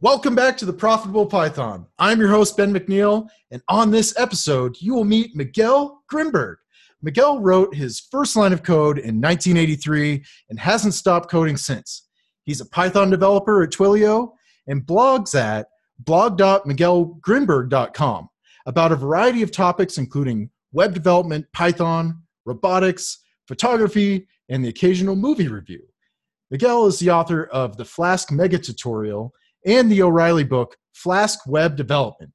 Welcome back to the Profitable Python. I'm your host, Ben McNeil, and on this episode, you will meet Miguel Grinberg. Miguel wrote his first line of code in 1983 and hasn't stopped coding since. He's a Python developer at Twilio and blogs at blog.miguelgrinberg.com about a variety of topics, including web development, Python, robotics, photography, and the occasional movie review. Miguel is the author of the Flask Mega Tutorial and the O'Reilly book, Flask Web Development.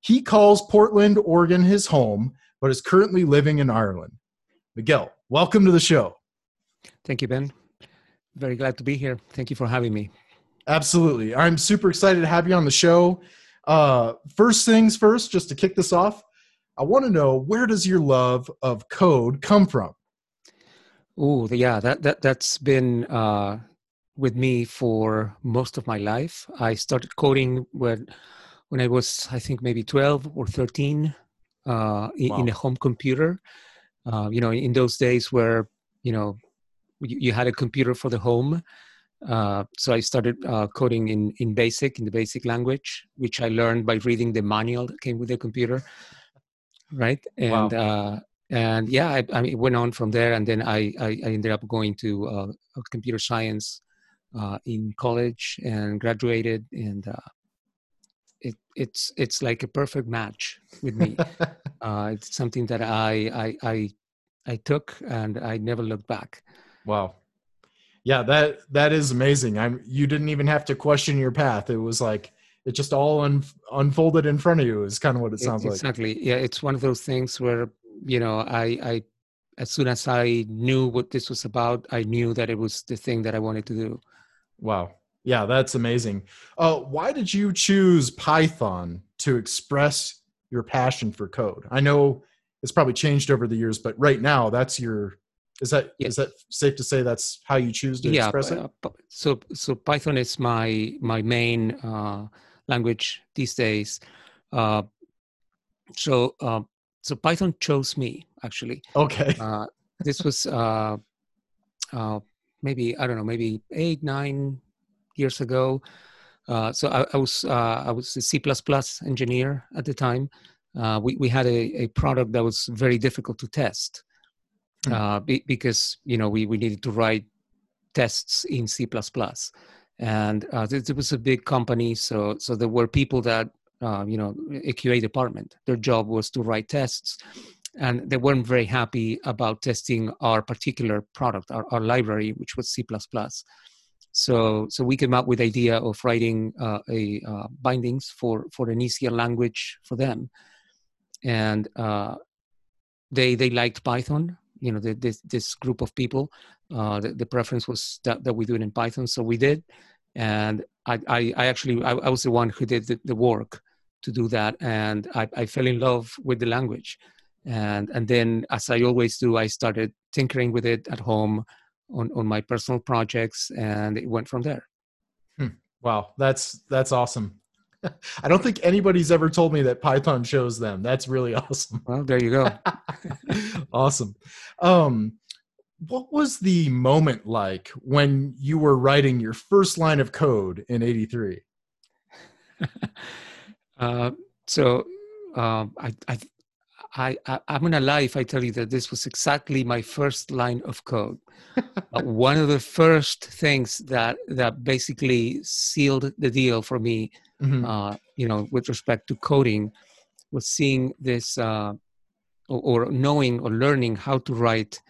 He calls Portland, Oregon his home, but is currently living in Ireland. Miguel, welcome to the show. Thank you, Ben. Very glad to be here. Thank you for having me. Absolutely. I'm super excited to have you on the show. Uh, first things first, just to kick this off, I want to know where does your love of code come from? Oh, yeah, that, that, that's been uh, with me for most of my life. I started coding when when I was, I think, maybe 12 or 13 uh, in, wow. in, a home computer. Uh, you know, in those days where you know you, you had a computer for the home. Uh, so I started uh, coding in in BASIC, in the BASIC language, which I learned by reading the manual that came with the computer. Right, and wow. Uh, and yeah, I, I went on from there, and then I I, I ended up going to uh, computer science uh, in college and graduated, and uh, it, it's it's like a perfect match with me. uh, it's something that I, I I I took, and I never looked back. Wow. Yeah, that that is amazing. I'm you didn't even have to question your path. It was like it just all un, unfolded in front of you is kind of what it sounds exactly. like. Exactly. Yeah, it's one of those things where you know I I as soon as I knew what this was about, I knew that it was the thing that I wanted to do. Wow. Yeah, that's amazing. Uh, why did you choose Python to express your passion for code? I know it's probably changed over the years, but right now that's your is that yeah. is that safe to say that's how you choose to yeah, express it? Uh, so so Python is my my main uh, language these days. Uh, so uh, so Python chose me actually. Okay. Uh, this was uh, uh, maybe I don't know, maybe eight nine years ago. Uh, so I, I was uh, I was a C engineer at the time. Uh, we we had a, a product that was very difficult to test mm. be, because you know we we needed to write tests in C and uh, it, it was a big company. So so there were people that uh, you know a QA department. Their job was to write tests, and they weren't very happy about testing our particular product, our, our library, which was C++. So, so we came up with the idea of writing uh, a uh, bindings for, for an easier language for them, and uh, they they liked Python. You know, the, this this group of people, uh, the, the, preference was that, that we do it in Python, so we did, and I I, I actually I, I, was the one who did the, the work to do that, and I, I fell in love with the language and and then as i always do i started tinkering with it at home on on my personal projects and it went from there. Hmm. wow. That's that's awesome. I don't think anybody's ever told me that python shows them. That's really awesome. Well there you go. Awesome. Um what was the moment like when you were writing your first line of code in 83 uh, so um, I, I, I, I am gonna lie if I tell you that this was exactly my first line of code. uh, one of the first things that that basically sealed the deal for me, mm-hmm. uh, you know, with respect to coding, was seeing this uh, or, or, knowing or learning how to write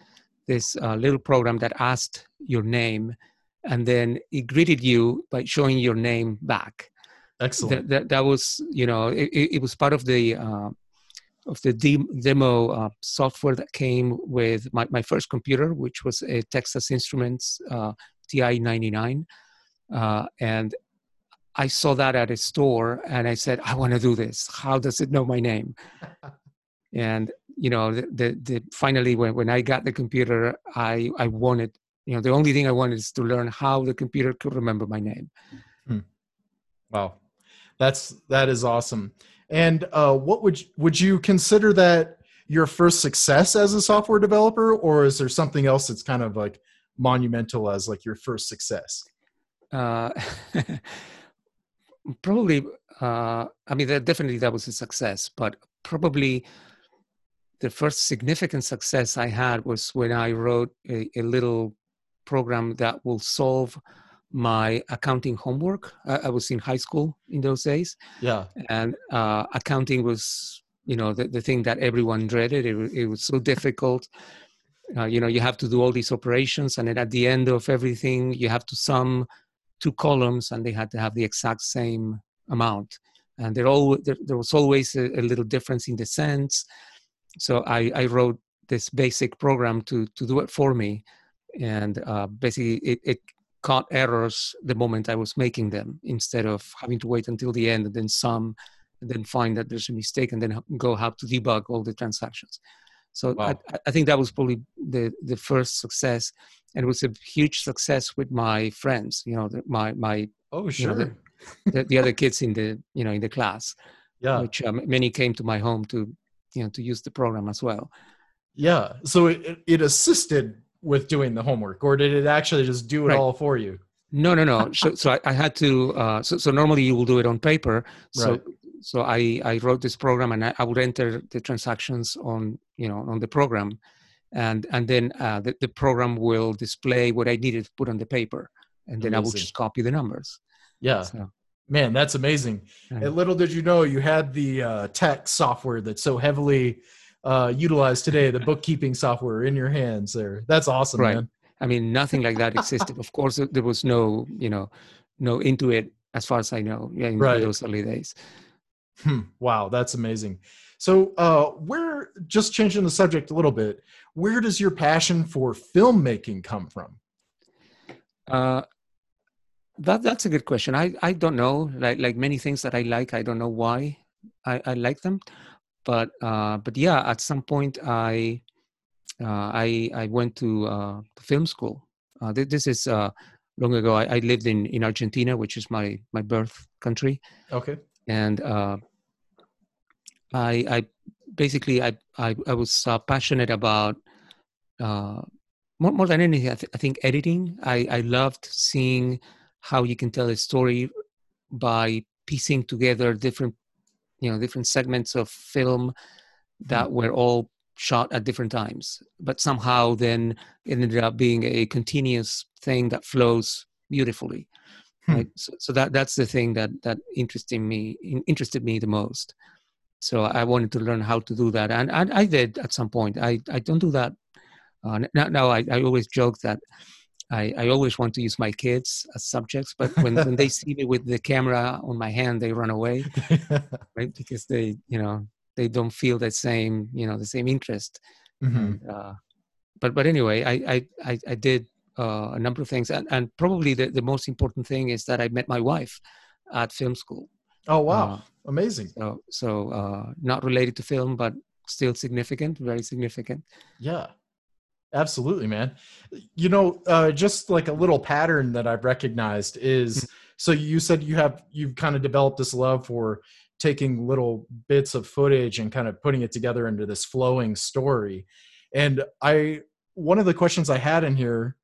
this uh, little program that asked your name, and then it greeted you by showing your name back. Excellent. That, that, that was, you know, it, it was part of the uh, of the de- demo uh, software that came with my, my first computer, which was a Texas Instruments uh, TI-99. Uh, and I saw that at a store and I said, I want to do this. How does it know my name? and, you know, the, the, the, finally, when, when I got the computer, I, I wanted, you know, the only thing I wanted is to learn how the computer could remember my name. Hmm. Wow. That's, that is awesome. And uh, what would you, would you consider that your first success as a software developer, or is there something else that's kind of like monumental as like your first success? Uh, probably uh, i mean that definitely that was a success but probably the first significant success i had was when i wrote a, a little program that will solve my accounting homework. I, I, was in high school in those days. Yeah. And uh, accounting was you know the, the thing that everyone dreaded. It, it was so difficult. Uh, you know you have to do all these operations and then at the end of everything you have to sum two columns and they had to have the exact same amount. And there, all, there, there was always a, a, little difference in the cents. So I, I, wrote this basic program to, to do it for me. And uh, basically it, it caught errors the moment i was making them instead of having to wait until the end and then sum and then find that there's a mistake and then go how to debug all the transactions so wow. I, I, think that was probably the the first success, and it was a huge success with my friends. You know, the, my my oh sure, you know, the, the, the, other kids in the you know in the class. Yeah, which um, many came to my home to you know to use the program as well. Yeah, so it it assisted with doing the homework, or did it actually just do it right. all for you? No, no, no. So, so I, I had to. Uh, so, so normally you will do it on paper. So, right so I, I wrote this program and I, I, would enter the transactions on you know on the program and and then uh, the, the program will display what I needed to put on the paper and then amazing. I will just copy the numbers. Yeah. So, Man, that's amazing. And little did you know you had the uh, tech software that's so heavily uh, utilized today, the bookkeeping software in your hands there. That's awesome, right. man. I mean, nothing like that existed. of course, there was no, you know, no Intuit as far as I know, yeah, in, right. those early days. Hmm. Wow, that's amazing. So, uh, where just changing the subject a little bit, where does your passion for filmmaking come from? Uh, that that's a good question. I I don't know. Like like many things that I like, I don't know why I, I like them, but uh, but yeah, at some point I uh, I I went to uh, film school. Uh, this is uh, long ago. I, I lived in in Argentina, which is my my birth country. Okay and uh, I, I basically I, I, I was uh, passionate about uh, more, more than anything I, th- I, think editing I, I loved seeing how you can tell a story by piecing together different you know different segments of film that were all shot at different times but somehow then it ended up being a continuous thing that flows beautifully Hmm. Right? So, so, that that's the thing that that interested me interested me the most. So I wanted to learn how to do that, and, and I did at some point. I, I don't do that uh, now. now I, I always joke that I, I always want to use my kids as subjects, but when, when they see me with the camera on my hand, they run away, right? Because they, you know, they don't feel the same, you know, the same interest. Mm-hmm. And, uh, but but anyway, I I I did uh, a number of things, and, and probably the, the most important thing is that I met my wife at film school. Oh wow, uh, amazing! So, so uh, not related to film, but still significant, very significant. Yeah, absolutely, man. You know, uh, just like a little pattern that I've recognized is mm-hmm. so you said you have you've kind of developed this love for taking little bits of footage and kind of putting it together into this flowing story. And I one of the questions I had in here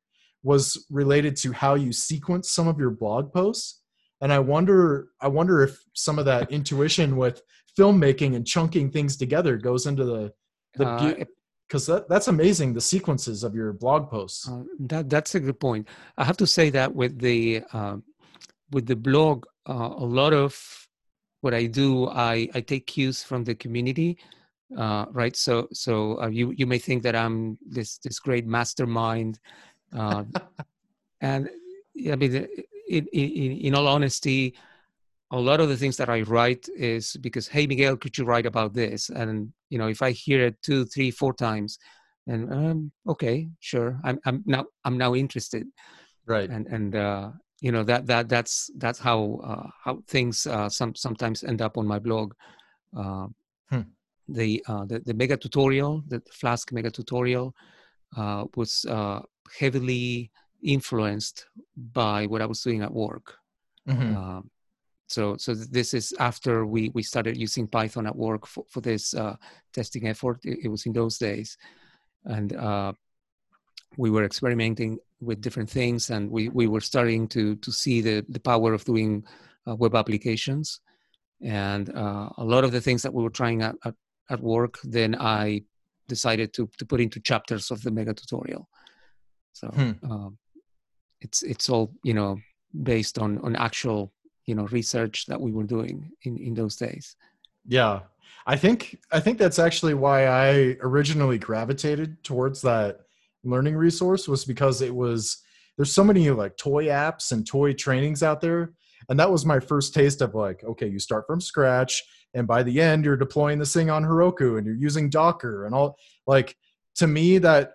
was related to how you sequence some of your blog posts and i wonder i wonder if some of that intuition with filmmaking and chunking things together goes into the the because that, that's amazing the sequences of your blog posts. Uh, that that's a good point. I have to say that with the uh, with the blog uh, a lot of what i do i i take cues from the community uh, right? So so uh, you you may think that i'm this this great mastermind uh, and I mean, in, in, in all honesty, a lot of the things that I write is because, hey, Miguel, could you write about this? And you know, if I hear it two, three, four times, and um, okay, sure, I'm I'm now I'm now interested, right? And and uh, you know that that that's that's how uh, how things uh, some sometimes end up on my blog. Uh, hmm. The, uh, the the mega tutorial, the Flask mega tutorial, uh, was uh, heavily influenced by what I was doing at work. Mm-hmm. Uh, so, so this is after we we started using Python at work for, for this uh, testing effort. It, it, was in those days, and uh, we were experimenting with different things, and we we were starting to to see the the power of doing uh, web applications. And uh, a lot of the things that we were trying at, at, at, work, then I decided to, to put into chapters of the mega tutorial. So hmm. Um, it's it's all you know based on on actual you know research that we were doing in in those days. Yeah, I think I think that's actually why I originally gravitated towards that learning resource was because it was there's so many like toy apps and toy trainings out there and that was my first taste of like okay you start from scratch and by the end you're deploying this thing on heroku and you're using docker and all like to me that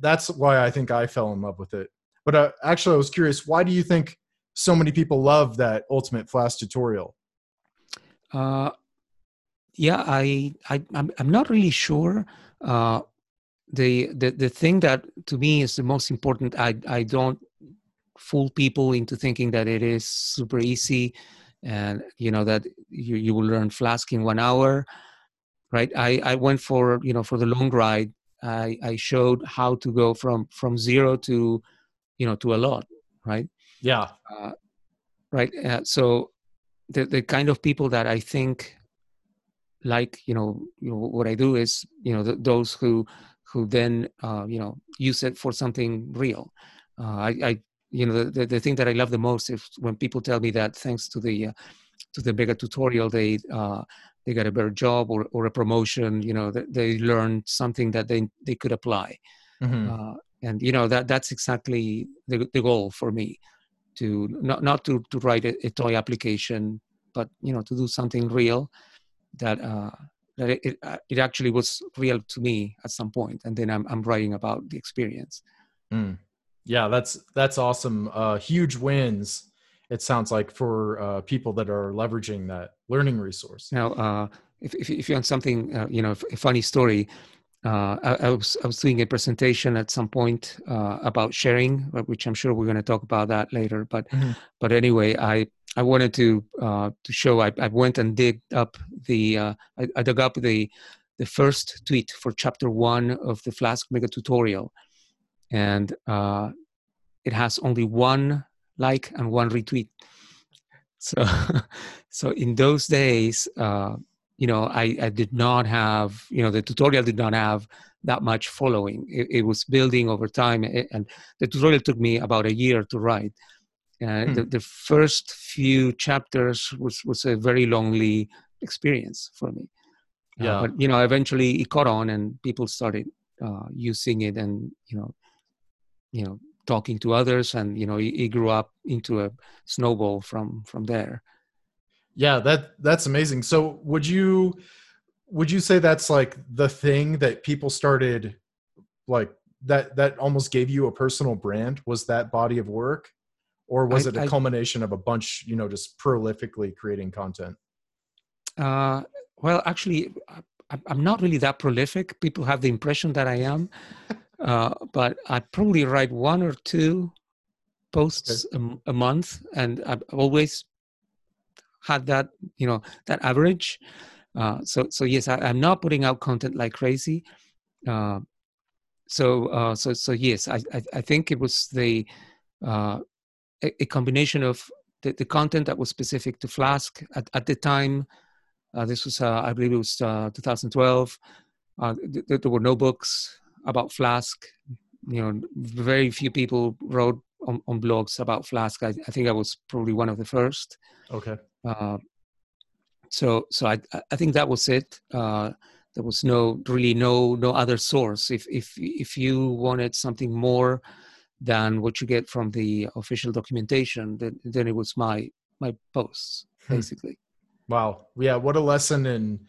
that's why i think i fell in love with it but uh, actually i was curious why do you think so many people love that ultimate flask tutorial? Uh, yeah i, I I'm, I'm not really sure. Uh, the, the the thing that to me is the most important i i don't fool people into thinking that it is super easy and you know that you, you will learn flask in one hour right? I i went for you know for the long ride i i showed how to go from from zero to you know to a lot right yeah uh, right uh, so the the kind of people that i think like you know you know what i do is you know th- those who who then uh, you know use it for something real. Uh, I, I, you know the, the thing that I love the most is when people tell me that thanks to the uh, to the mega tutorial they uh, they got a better job or, or a promotion. You know they, they learned something that they they could apply. Mm-hmm. Uh, and you know that that's exactly the, the goal for me to not not to to write a, a toy application but you know to do something real that uh, that it, it, uh, it, actually was real to me at some point and then i'm, I'm writing about the experience. Mm. yeah that's that's awesome. Uh, huge wins it sounds like for uh, people that are leveraging that learning resource. Now uh, if, if, if, you want something uh, you know a funny story uh, I, I, was I was doing a presentation at some point about sharing, which I'm sure we're going to talk about that later. But mm-hmm. but anyway, I I wanted to uh, to show. I, I went and digged up the. Uh, I, I, dug up the the first tweet for chapter one of the Flask Mega Tutorial, and uh, it has only one like and one retweet. So, so in those days, uh, you know, I, I did not have, you know, the tutorial did not have that much following. It, it was building over time, and the tutorial took me about a year to write uh, hmm. the, the first few chapters was, was a very lonely experience for me. Uh, yeah. Uh, but, you know, eventually it caught on and people started uh, using it and, you know, you know, talking to others and, you know, it, it grew up into a snowball from, from there. Yeah, that that's amazing. So would you would you say that's like the thing that people started like that that almost gave you a personal brand? Was that body of work? Or was I, it a I, culmination of a bunch you know just prolifically creating content? Uh, well actually i'm not really that prolific. People have the impression that i am. Uh, but i probably write one or two posts okay. a, a, month and i've always had that you know that average uh, so so yes I, am not putting out content like crazy uh, so uh, so so yes I, I, I think it was the uh, a, a combination of the, the, content that was specific to Flask at, at the time. Uh, this was, uh, I believe, it was uh, 2012. Uh, th- there were no books about Flask. You know, very few people wrote on, on blogs about Flask. I, I, think I was probably one of the first. Okay. Uh, so, so I, I think that was it. Uh, there was no really no no other source. If if if you wanted something more than what you get from the official documentation, then, then it was my my posts hmm. basically. Wow. Yeah. What a lesson in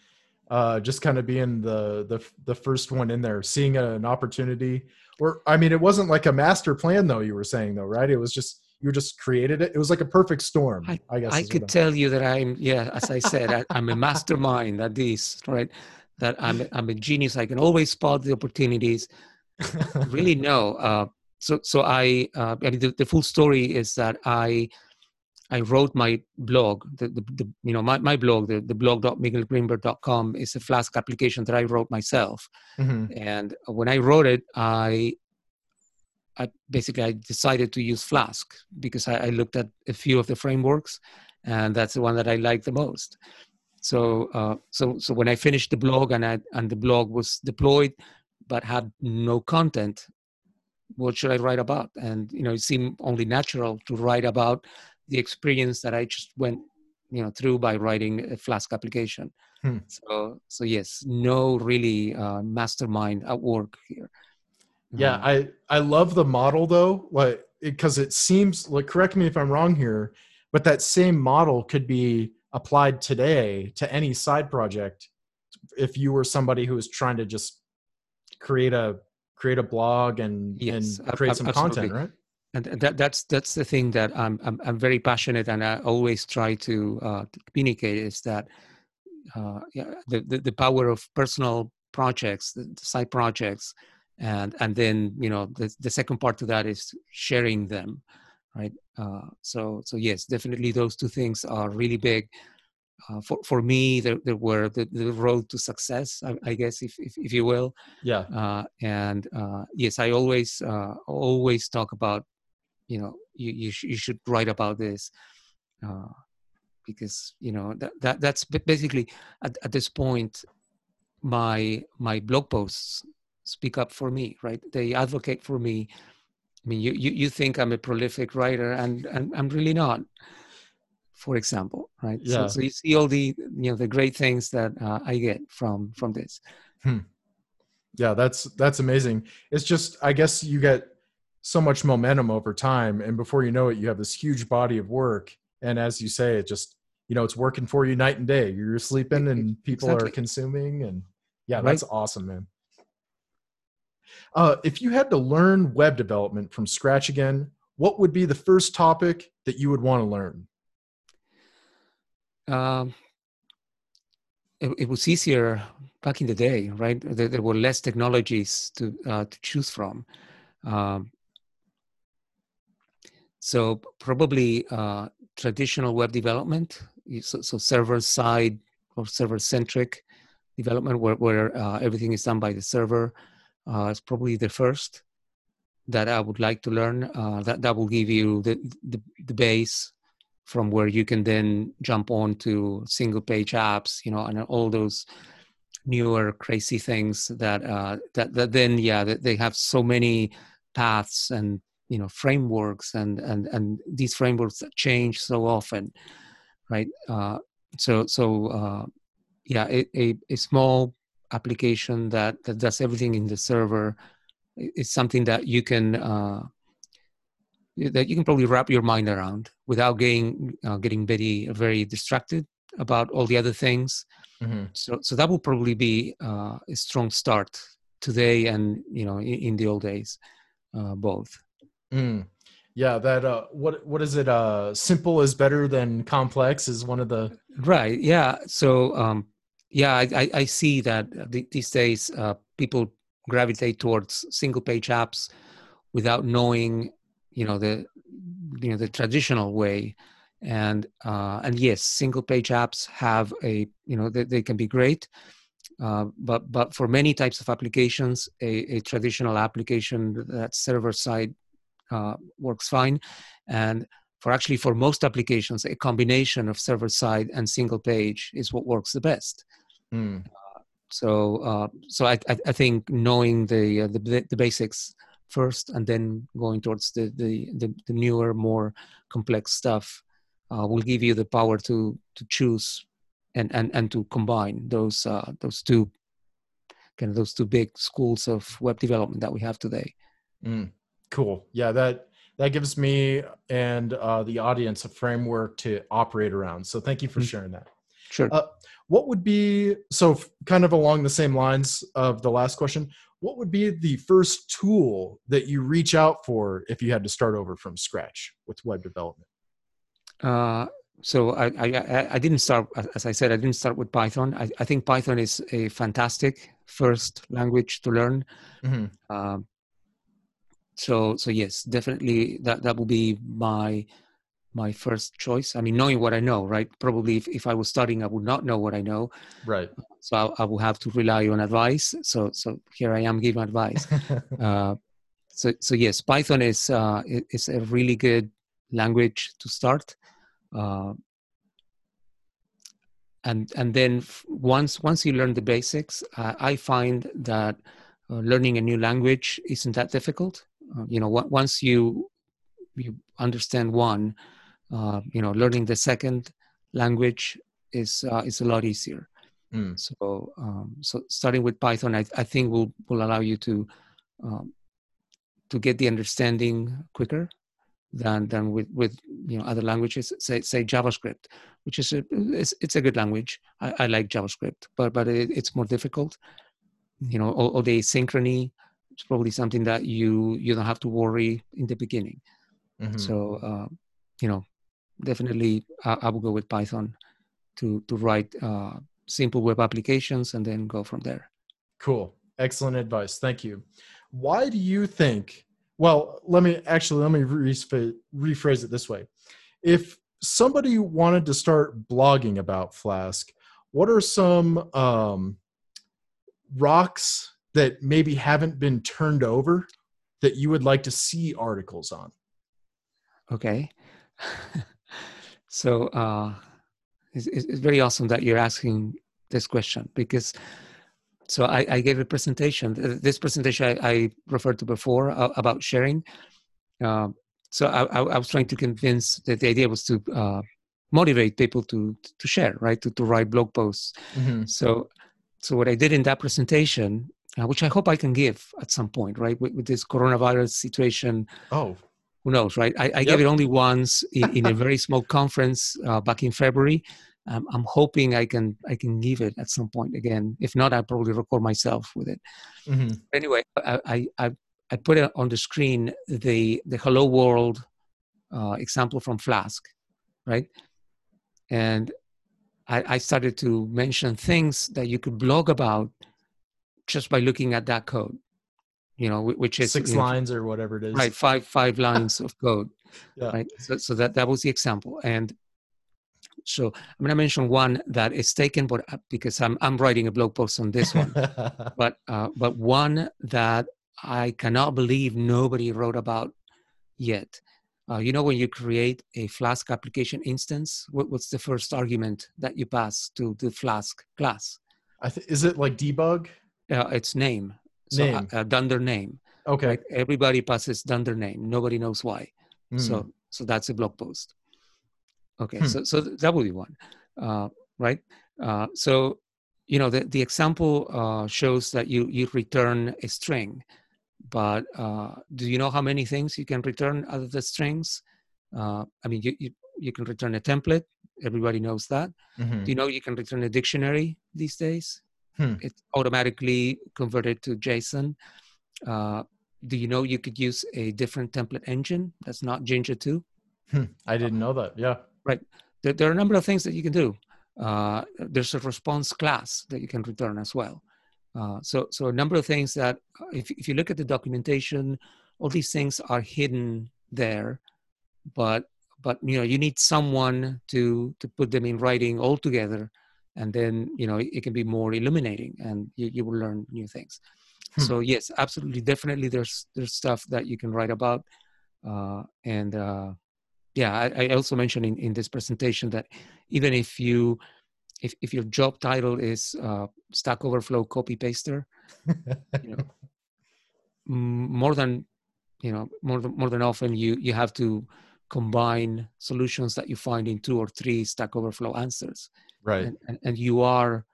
uh, just kind of being the the the first one in there, seeing an opportunity. Or I mean, it wasn't like a master plan though. You were saying though, right? It was just you just created it. It was like a perfect storm. I, I guess I could tell you that I'm yeah, as I said, I, I'm a mastermind at this, right? That I'm I'm a genius. I can always spot the opportunities. really no. Uh, so so I uh, I mean the, the full story is that I I wrote my blog, the, the, the, you know my, my blog, the, the blog.miguelgrinberg.com is a Flask application that I wrote myself. Mm-hmm. And when I wrote it, I I basically I decided to use Flask because I, I, looked at a few of the frameworks and that's the one that I like the most. So, uh, so, so when I finished the blog and I, and the blog was deployed, but had no content, what should I write about? And you know, it seemed only natural to write about the experience that I just went, you know, through by writing a Flask application. Hmm. So, so yes, no really uh, mastermind at work here. Yeah, um, I I love the model though, like because it, it seems like correct me if I'm wrong here, but that same model could be applied today to any side project if you were somebody who was trying to just create a create a blog and yes, and create some absolutely. content right and that, that's that's the thing that I'm, I'm, I'm very passionate and I always try to, uh, to communicate is that uh, yeah, the, the, the power of personal projects, the, the side projects, and and then you know the the second part to that is sharing them, right? Uh, so so yes, definitely those two things are really big. Uh, for for me there, there were the, the road to success I, I guess if, if, if you will. Yeah. Uh, and uh, yes I always uh, always talk about you know you you, sh- you should write about this uh, because you know that, that that's basically at, at this point my my blog posts speak up for me right? They advocate for me. I mean you you, you think I'm a prolific writer and, and I'm really not for example right? Yeah. so, so you see all the you know the great things that uh, i get from from this. Hmm. yeah that's that's amazing. It's just i guess you get so much momentum over time and before you know it you have this huge body of work and as you say it just you know it's working for you night and day you're sleeping and people exactly. are consuming and yeah that's awesome man uh, if you had to learn web development from scratch again what would be the first topic that you would want to learn um, it, it, was easier back in the day, right? There, there were less technologies to uh, to choose from. Um, so probably uh, traditional web development, so, so server side or server centric development, where where uh, everything is done by the server, uh, is probably the first that I would like to learn. Uh, that that will give you the the, the base from where you can then jump on to single page apps, you know, and all those newer crazy things that uh, that that then yeah they have so many paths and you know frameworks and and and these frameworks change so often, right? Uh, so so uh, yeah, a, a, a small application that that does everything in the server is something that you can uh, that you can probably wrap your mind around without getting uh, getting very very distracted about all the other things. Mm-hmm. So so that will probably be uh, a strong start today and you know in, in the old days, uh, both. Mm. Yeah, that uh, what what is it? Uh, simple is better than complex is one of the right. Yeah. So um, yeah, I, I, I see that these days uh, people gravitate towards single page apps without knowing you know the you know the traditional way and uh, and yes single page apps have a you know they, they can be great uh, but but for many types of applications a, a traditional application that server side uh, works fine. And for actually for most applications a combination of server side and single page is what works the best. Mm. so uh, so I, I, I think knowing the, uh, the the basics first and then going towards the the, the, the newer more complex stuff uh, will give you the power to to choose and and and to combine those uh, those two kind of those two big schools of web development that we have today. Mm, cool yeah that that gives me and uh, the audience a framework to operate around so thank you for mm-hmm. sharing that sure uh, what would be so kind of along the same lines of the last question what would be the first tool that you reach out for if you had to start over from scratch with web development? Uh, so I, I, I didn't start as I said I didn't start with Python. I, I think Python is a fantastic first language to learn. Mm-hmm. Uh, so so yes, definitely that that will be my my first choice. I mean, knowing what I know, right? Probably if, if I was studying, I would not know what I know. Right. So I, I will have to rely on advice. So so here I am giving advice. uh, so so yes, Python is uh, is a really good language to start. Uh, and and then once once you learn the basics, uh, I find that uh, learning a new language isn't that difficult. Uh, you know, once you you understand one, uh, you know, learning the second language is uh, is a lot easier. Mm. So um, so starting with Python, I, I think will will allow you to um, to get the understanding quicker than than with with you know other languages. Say say JavaScript, which is a it's, it's a good language. I, I like JavaScript, but but it, it's more difficult. You know, all, all the synchrony. It's probably something that you you don't have to worry in the beginning. Mm-hmm. So uh, you know, definitely I, I will go with Python to to write uh, simple web applications and then go from there. Cool, excellent advice. Thank you. Why do you think? Well, let me actually let me rephrase it this way. If somebody wanted to start blogging about Flask, what are some um, rocks that maybe haven't been turned over that you would like to see articles on? Okay. so uh, it's, it's, very awesome that you're asking this question because so I, I gave a presentation. This presentation I, I referred to before uh, about sharing. Uh, so I, I, was trying to convince that the idea was to uh, motivate people to to share, right? To to write blog posts. Mm-hmm. So so what I did in that presentation, uh, which I hope I can give at some point, right? With, with this coronavirus situation. Oh, who knows, right? I, I yep. gave it only once in, in a very small conference uh, back in February. Um, I'm hoping I can I can give it at some point again. If not, I'll probably record myself with it. Mm-hmm. Anyway, I, I I put it on the screen the the Hello World uh, example from Flask, right? And I, I started to mention things that you could blog about just by looking at that code you know which is six lines or whatever it is. right five five lines of code yeah. right? So, so that that was the example. And so i'm going to mention one that is taken but uh, because i'm i'm writing a blog post on this one. But uh, but one that i cannot believe nobody wrote about yet. Uh, you know when you create a flask application instance what, what's the first argument that you pass to the flask class? Th- is it like debug uh, it's name so name. Uh, dunder name. Okay. Right? Everybody passes dunder name. Nobody knows why. Mm. So so that's a blog post. Okay. Hmm. So so that would be one. Uh, right. Uh, so you know the the example uh, shows that you you return a string, but uh, do you know how many things you can return other than strings? Uh, I mean, you, you you can return a template. Everybody knows that. Mm-hmm. Do you know you can return a dictionary these days? Hmm. It's automatically converted to JSON. Uh, do you know you could use a different template engine that's not Jinja 2? Hmm. I didn't know that. Yeah. Right. There, there, are a number of things that you can do. Uh, there's a response class that you can return as well. Uh, so, so a number of things that uh, if, if you look at the documentation, all these things are hidden there, but but you know you need someone to to put them in writing all together and then you know it can be more illuminating and you, you will learn new things hmm. so yes absolutely definitely there's there's stuff that you can write about uh, and uh, yeah I, I, also mentioned in, in this presentation that even if you if, if your job title is uh, stack overflow copy paster you know more than you know more than more than often you you have to combine solutions that you find in two or three stack overflow answers. Right. And, and, and, you are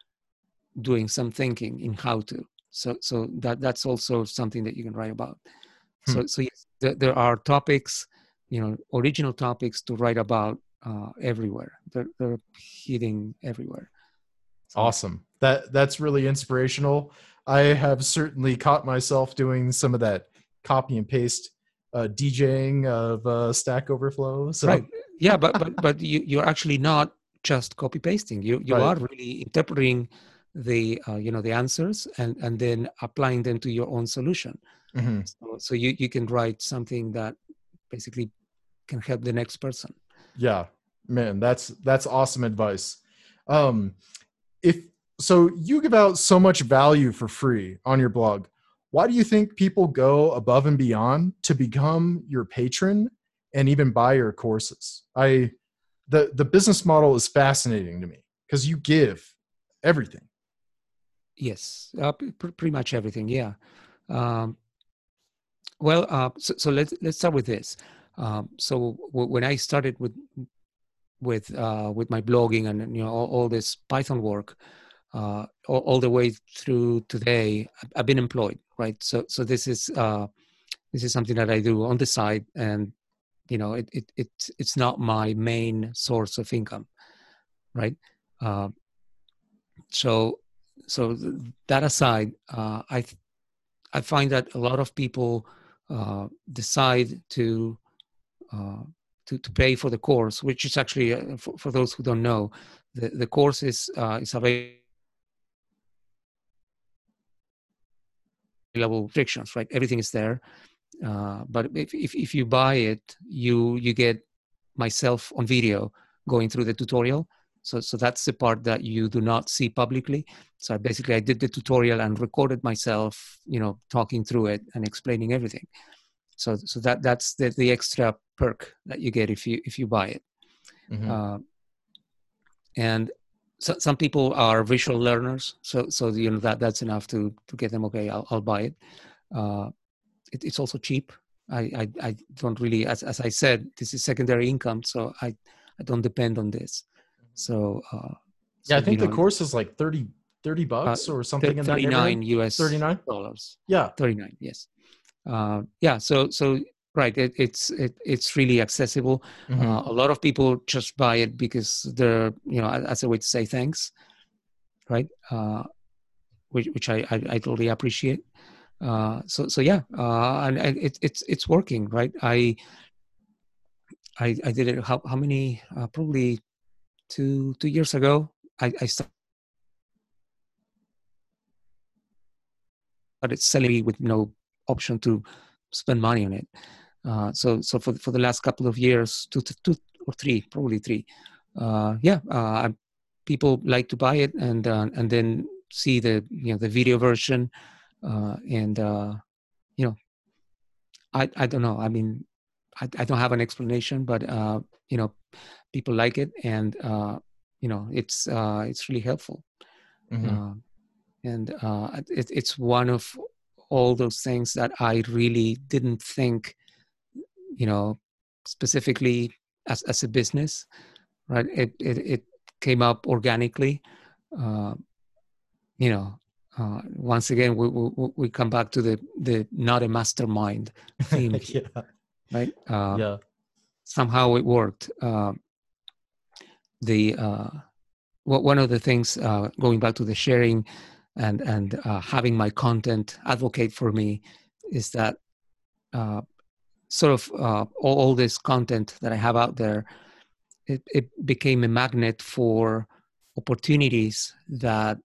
doing some thinking in how to. So so that that's also something that you can write about. Hmm. so so yes, there, there, are topics you know original topics to write about uh, everywhere. They're, they're hitting everywhere. So, awesome. That that's really inspirational. I have certainly caught myself doing some of that copy and paste uh, DJing of uh, Stack Overflow. So. Right. Yeah, but but but you you're actually not just copy pasting. You you right. are really interpreting the uh, you know the answers and and then applying them to your own solution. Mm-hmm. So, so you you can write something that basically can help the next person. Yeah, man, that's that's awesome advice. Um, if so, you give out so much value for free on your blog. Why do you think people go above and beyond to become your patron and even buy your courses? I the the business model is fascinating to me because you give everything. Yes, uh, pr- pretty much everything. Yeah. Um, well, uh, so, so, let's let's start with this. Um, so w- when I started with with uh, with my blogging and you know all, all this Python work, all, all, the way through today, I've been employed, right? So so this is uh, this is something that I do on the side, and you know it it, it it's not my main source of income, right? Uh, so so that aside, uh, I I find that a lot of people uh, decide to uh, to, to pay for the course, which is actually uh, for, for, those who don't know, the, the course is uh, is available restrictions, right? Everything is there, uh, but if, if if you buy it, you you get myself on video going through the tutorial. So so that's the part that you do not see publicly. So basically, I did the tutorial and recorded myself, you know, talking through it and explaining everything. So so that that's the the extra perk that you get if you if you buy it. Mm-hmm. Uh, and so, some people are visual learners, so so you know that that's enough to to get them. Okay, I'll, I'll buy it. Uh, it. It's also cheap. I, I I don't really, as as I said, this is secondary income, so I I don't depend on this. So uh, yeah, I think the know, course is like 30, 30 bucks uh, or something. Th- Thirty nine US thirty nine dollars. Yeah, thirty nine. Yes. Uh, yeah. So so right it, it's it, it's really accessible. Mm-hmm. uh, a lot of people just buy it because they're you know as a way to say thanks right? Uh, which, which I, I, I totally appreciate. Uh, so so yeah uh, and, and it, it's it's working right? I i i did it how, how many uh, probably two two years ago i i started selling with no option to spend money on it uh, so so for for the last couple of years, two two or three, probably three. Uh, yeah, uh, people like to buy it and uh, and then see the you know the video version, uh, and you know, I I don't know. I mean, I I don't have an explanation, but you know, people like it, and you know, it's it's really helpful. Mm-hmm. and it, it's one of all those things that I really didn't think you know, specifically as, as a business, right? It, it, it came up organically. Uh, you know, uh, once again, we, we, we come back to the, the not a mastermind theme, yeah. right? Uh, yeah. Somehow it worked. Uh, the uh, one of the things uh, going back to the sharing and and uh, having my content advocate for me is that uh, sort of uh, all, all, this content that I have out there, it, it became a magnet for opportunities that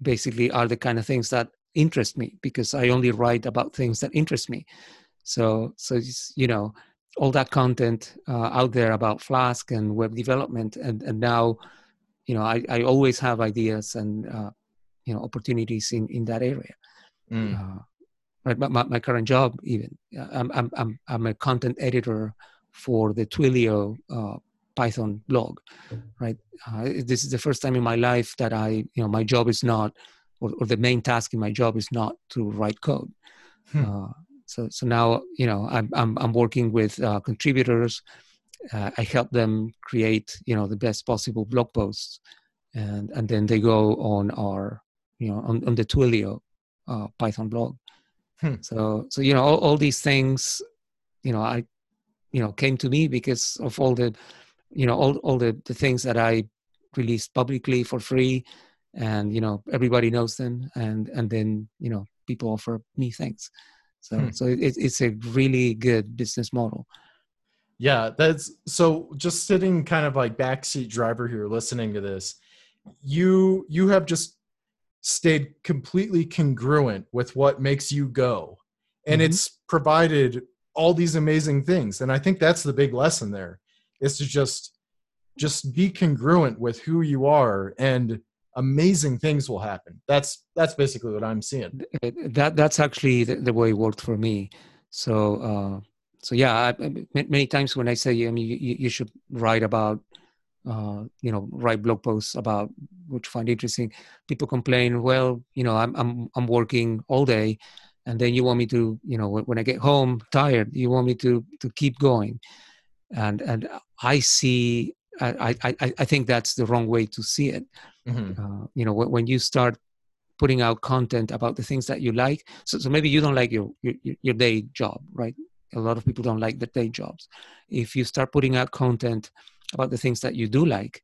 basically are the kind of things that interest me because I only write about things that interest me. So, so you know, all that content uh, out there about Flask and web development, and and now, you know, I, I always have ideas and uh, you know opportunities in in that area. Mm. Uh, right? My, my current job, even I'm, I'm, I'm, I'm a content editor for the Twilio uh, Python blog, right? Uh, this is the first time in my life that I, you know, my job is not, or, or the main task in my job is not to write code. Hmm. Uh, so, so now, you know, I'm, I'm, I'm working with uh, contributors. Uh, I help them create, you know, the best possible blog posts, and and then they go on our, you know, on, on the Twilio uh, Python blog. Hmm. So, so you know, all, all these things, you know, I, you know, came to me because of all the, you know, all all the the things that I released publicly for free, and you know, everybody knows them, and and then you know, people offer me things. So, hmm. so it, it's a really good business model. Yeah, that's so. Just sitting kind of like backseat driver here, listening to this, you you have just stayed completely congruent with what makes you go. And mm-hmm. it's provided all these amazing things. And i think that's the big lesson there is to just just be congruent with who you are and amazing things will happen. That's that's basically what i'm seeing. That that's actually the, the way it worked for me. So uh so yeah I, many times when i say i mean you, you should write about uh, you know, write blog posts about which find interesting. People complain, well, you know, I'm I'm I'm working all day, and then you want me to, you know, when I get home tired, you want me to to keep going, and and I see, I I I think that's the wrong way to see it. Mm-hmm. Uh, you know, when, when you start putting out content about the things that you like, so so maybe you don't like your your, your day job, right? A lot of people don't like their day jobs. If you start putting out content about the things that you do like,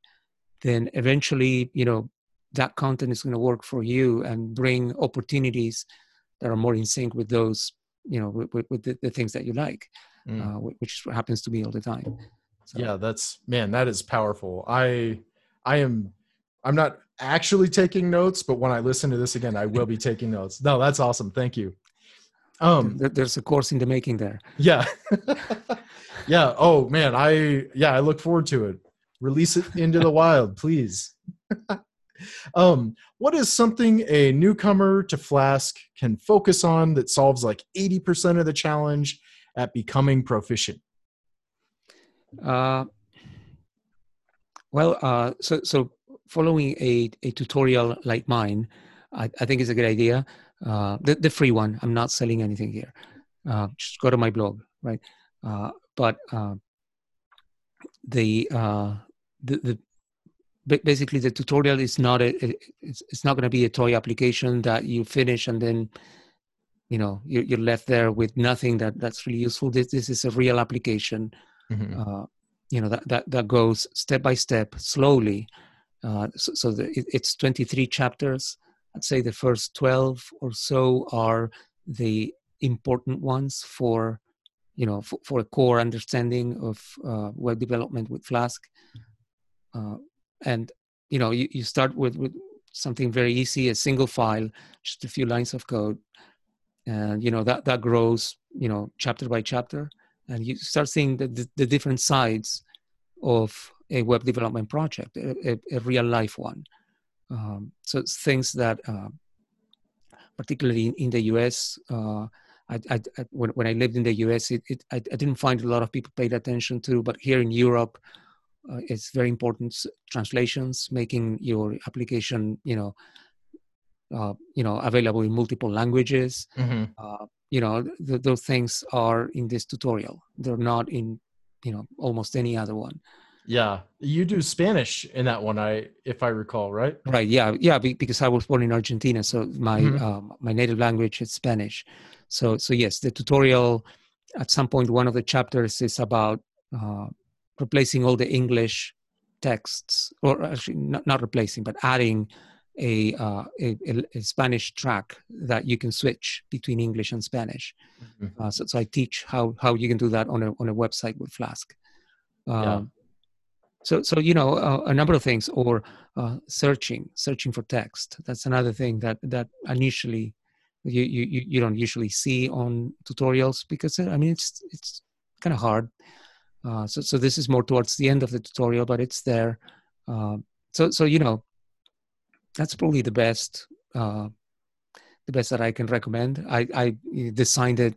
then eventually, you know, that content is going to work for you and bring opportunities that are more in sync with those, you know, with, with the, the, things that you like, mm. uh, which happens to me all the time. So. Yeah, that's man, that is powerful. I, I am, I'm not actually taking notes, but when I listen to this again, I will be taking notes. No, that's awesome. Thank you. Um, there's a course in the making there. Yeah. yeah. Oh man, I yeah, I look forward to it. Release it into the wild, please. um, what is something a newcomer to Flask can focus on that solves like 80% of the challenge at becoming proficient? Uh, well, uh, so so following a, a tutorial like mine, I, I think is a good idea uh, the, the free one. I'm not selling anything here. Uh, just go to my blog, right? Uh, but uh, the, uh, the the basically the tutorial is not a it's, it's not going to be a toy application that you finish and then you know you're, you're left there with nothing that that's really useful. This this is a real application. Mm-hmm. Uh, you know that that that goes step by step slowly. so, so the, it, it's 23 chapters I'd say the first 12 or so are the important ones for you know for, for a core understanding of uh, web development with flask. Uh, and you know you, you start with with something very easy a single file just a few lines of code. And you know that that grows you know chapter by chapter. And you start seeing the, the, the different sides of a web development project a, a, a real life one um, so things that, uh, particularly in, in, the US, uh, I, I, I, when, when I lived in the US, it, it, I, I, didn't find a lot of people paid attention to, but here in Europe, uh, it's very important. Translations, making your application, you know, uh, you know, available in multiple languages. Mm-hmm. Uh, you know, th- those things are in this tutorial. They're not in, you know, almost any other one. Yeah, you do Spanish in that one, I if I recall, right? Right. Yeah, yeah. Because I was born in Argentina, so my mm-hmm. um, my native language is Spanish. So so yes, the tutorial at some point one of the chapters is about uh, replacing all the English texts, or actually not, not replacing, but adding a, uh, a, a, Spanish track that you can switch between English and Spanish. Mm-hmm. Uh, so, so I teach how how you can do that on a on a website with Flask. Um, yeah so so you know uh, a number of things or uh, searching searching for text. That's another thing that that initially you you you don't usually see on tutorials because i mean it's it's kind of hard. Uh, so so this is more towards the end of the tutorial but it's there. Uh, so so you know that's probably the best uh, the best that i can recommend. I i designed it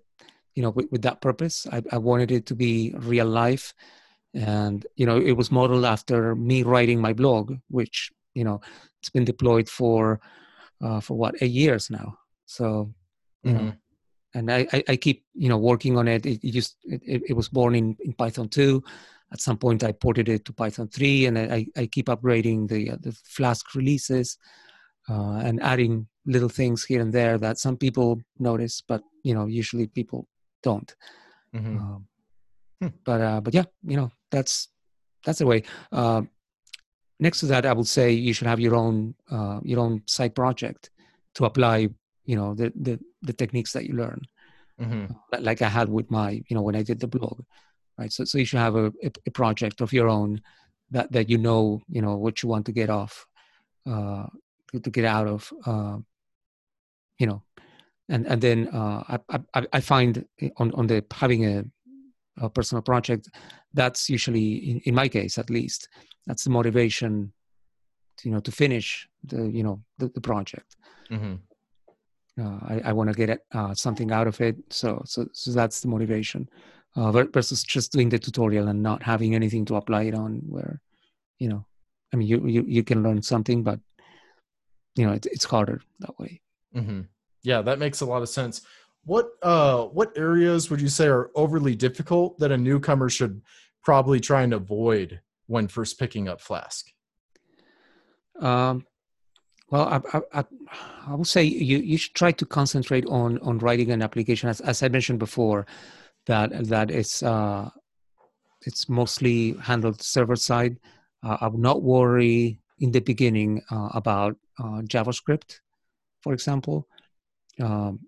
you know with, with that purpose. I, I wanted it to be real life and you know it was modeled after me writing my blog which you know it's been deployed for uh, for what eight years now so you mm-hmm. know and I, I, I keep you know working on it it, it just it, it was born in, in python 2 at some point i ported it to python 3 and i, I keep upgrading the uh, the flask releases uh, and adding little things here and there that some people notice but you know usually people don't mm-hmm. um, Hmm. But uh, but yeah, you know that's that's the way. Uh, next to that, I would say you should have your own uh, your own side project to apply. You know the the, the techniques that you learn, mm-hmm. like I had with my you know when I did the blog, right? So so you should have a, a project of your own that that you know you know what you want to get off, uh, to get out of, uh, you know, and and then uh, I, I I find on on the having a a personal project, that's usually, in, in my case at least, that's the motivation, to, you know, to finish the, you know, the, the project. Mm-hmm. Uh, I, I want to get uh, something out of it, so so so that's the motivation. Uh, versus just doing the tutorial and not having anything to apply it on, where you know, I mean, you you you can learn something, but you know, it, it's harder that way. Mm-hmm. Yeah, that makes a lot of sense. What uh what areas would you say are overly difficult that a newcomer should probably try and avoid when first picking up Flask? Um, well, I, I, I, would say you, you should try to concentrate on on writing an application, as, as I mentioned before, that that is uh, it's mostly handled server side. Uh, I would not worry in the beginning uh, about uh, JavaScript, for example. Um,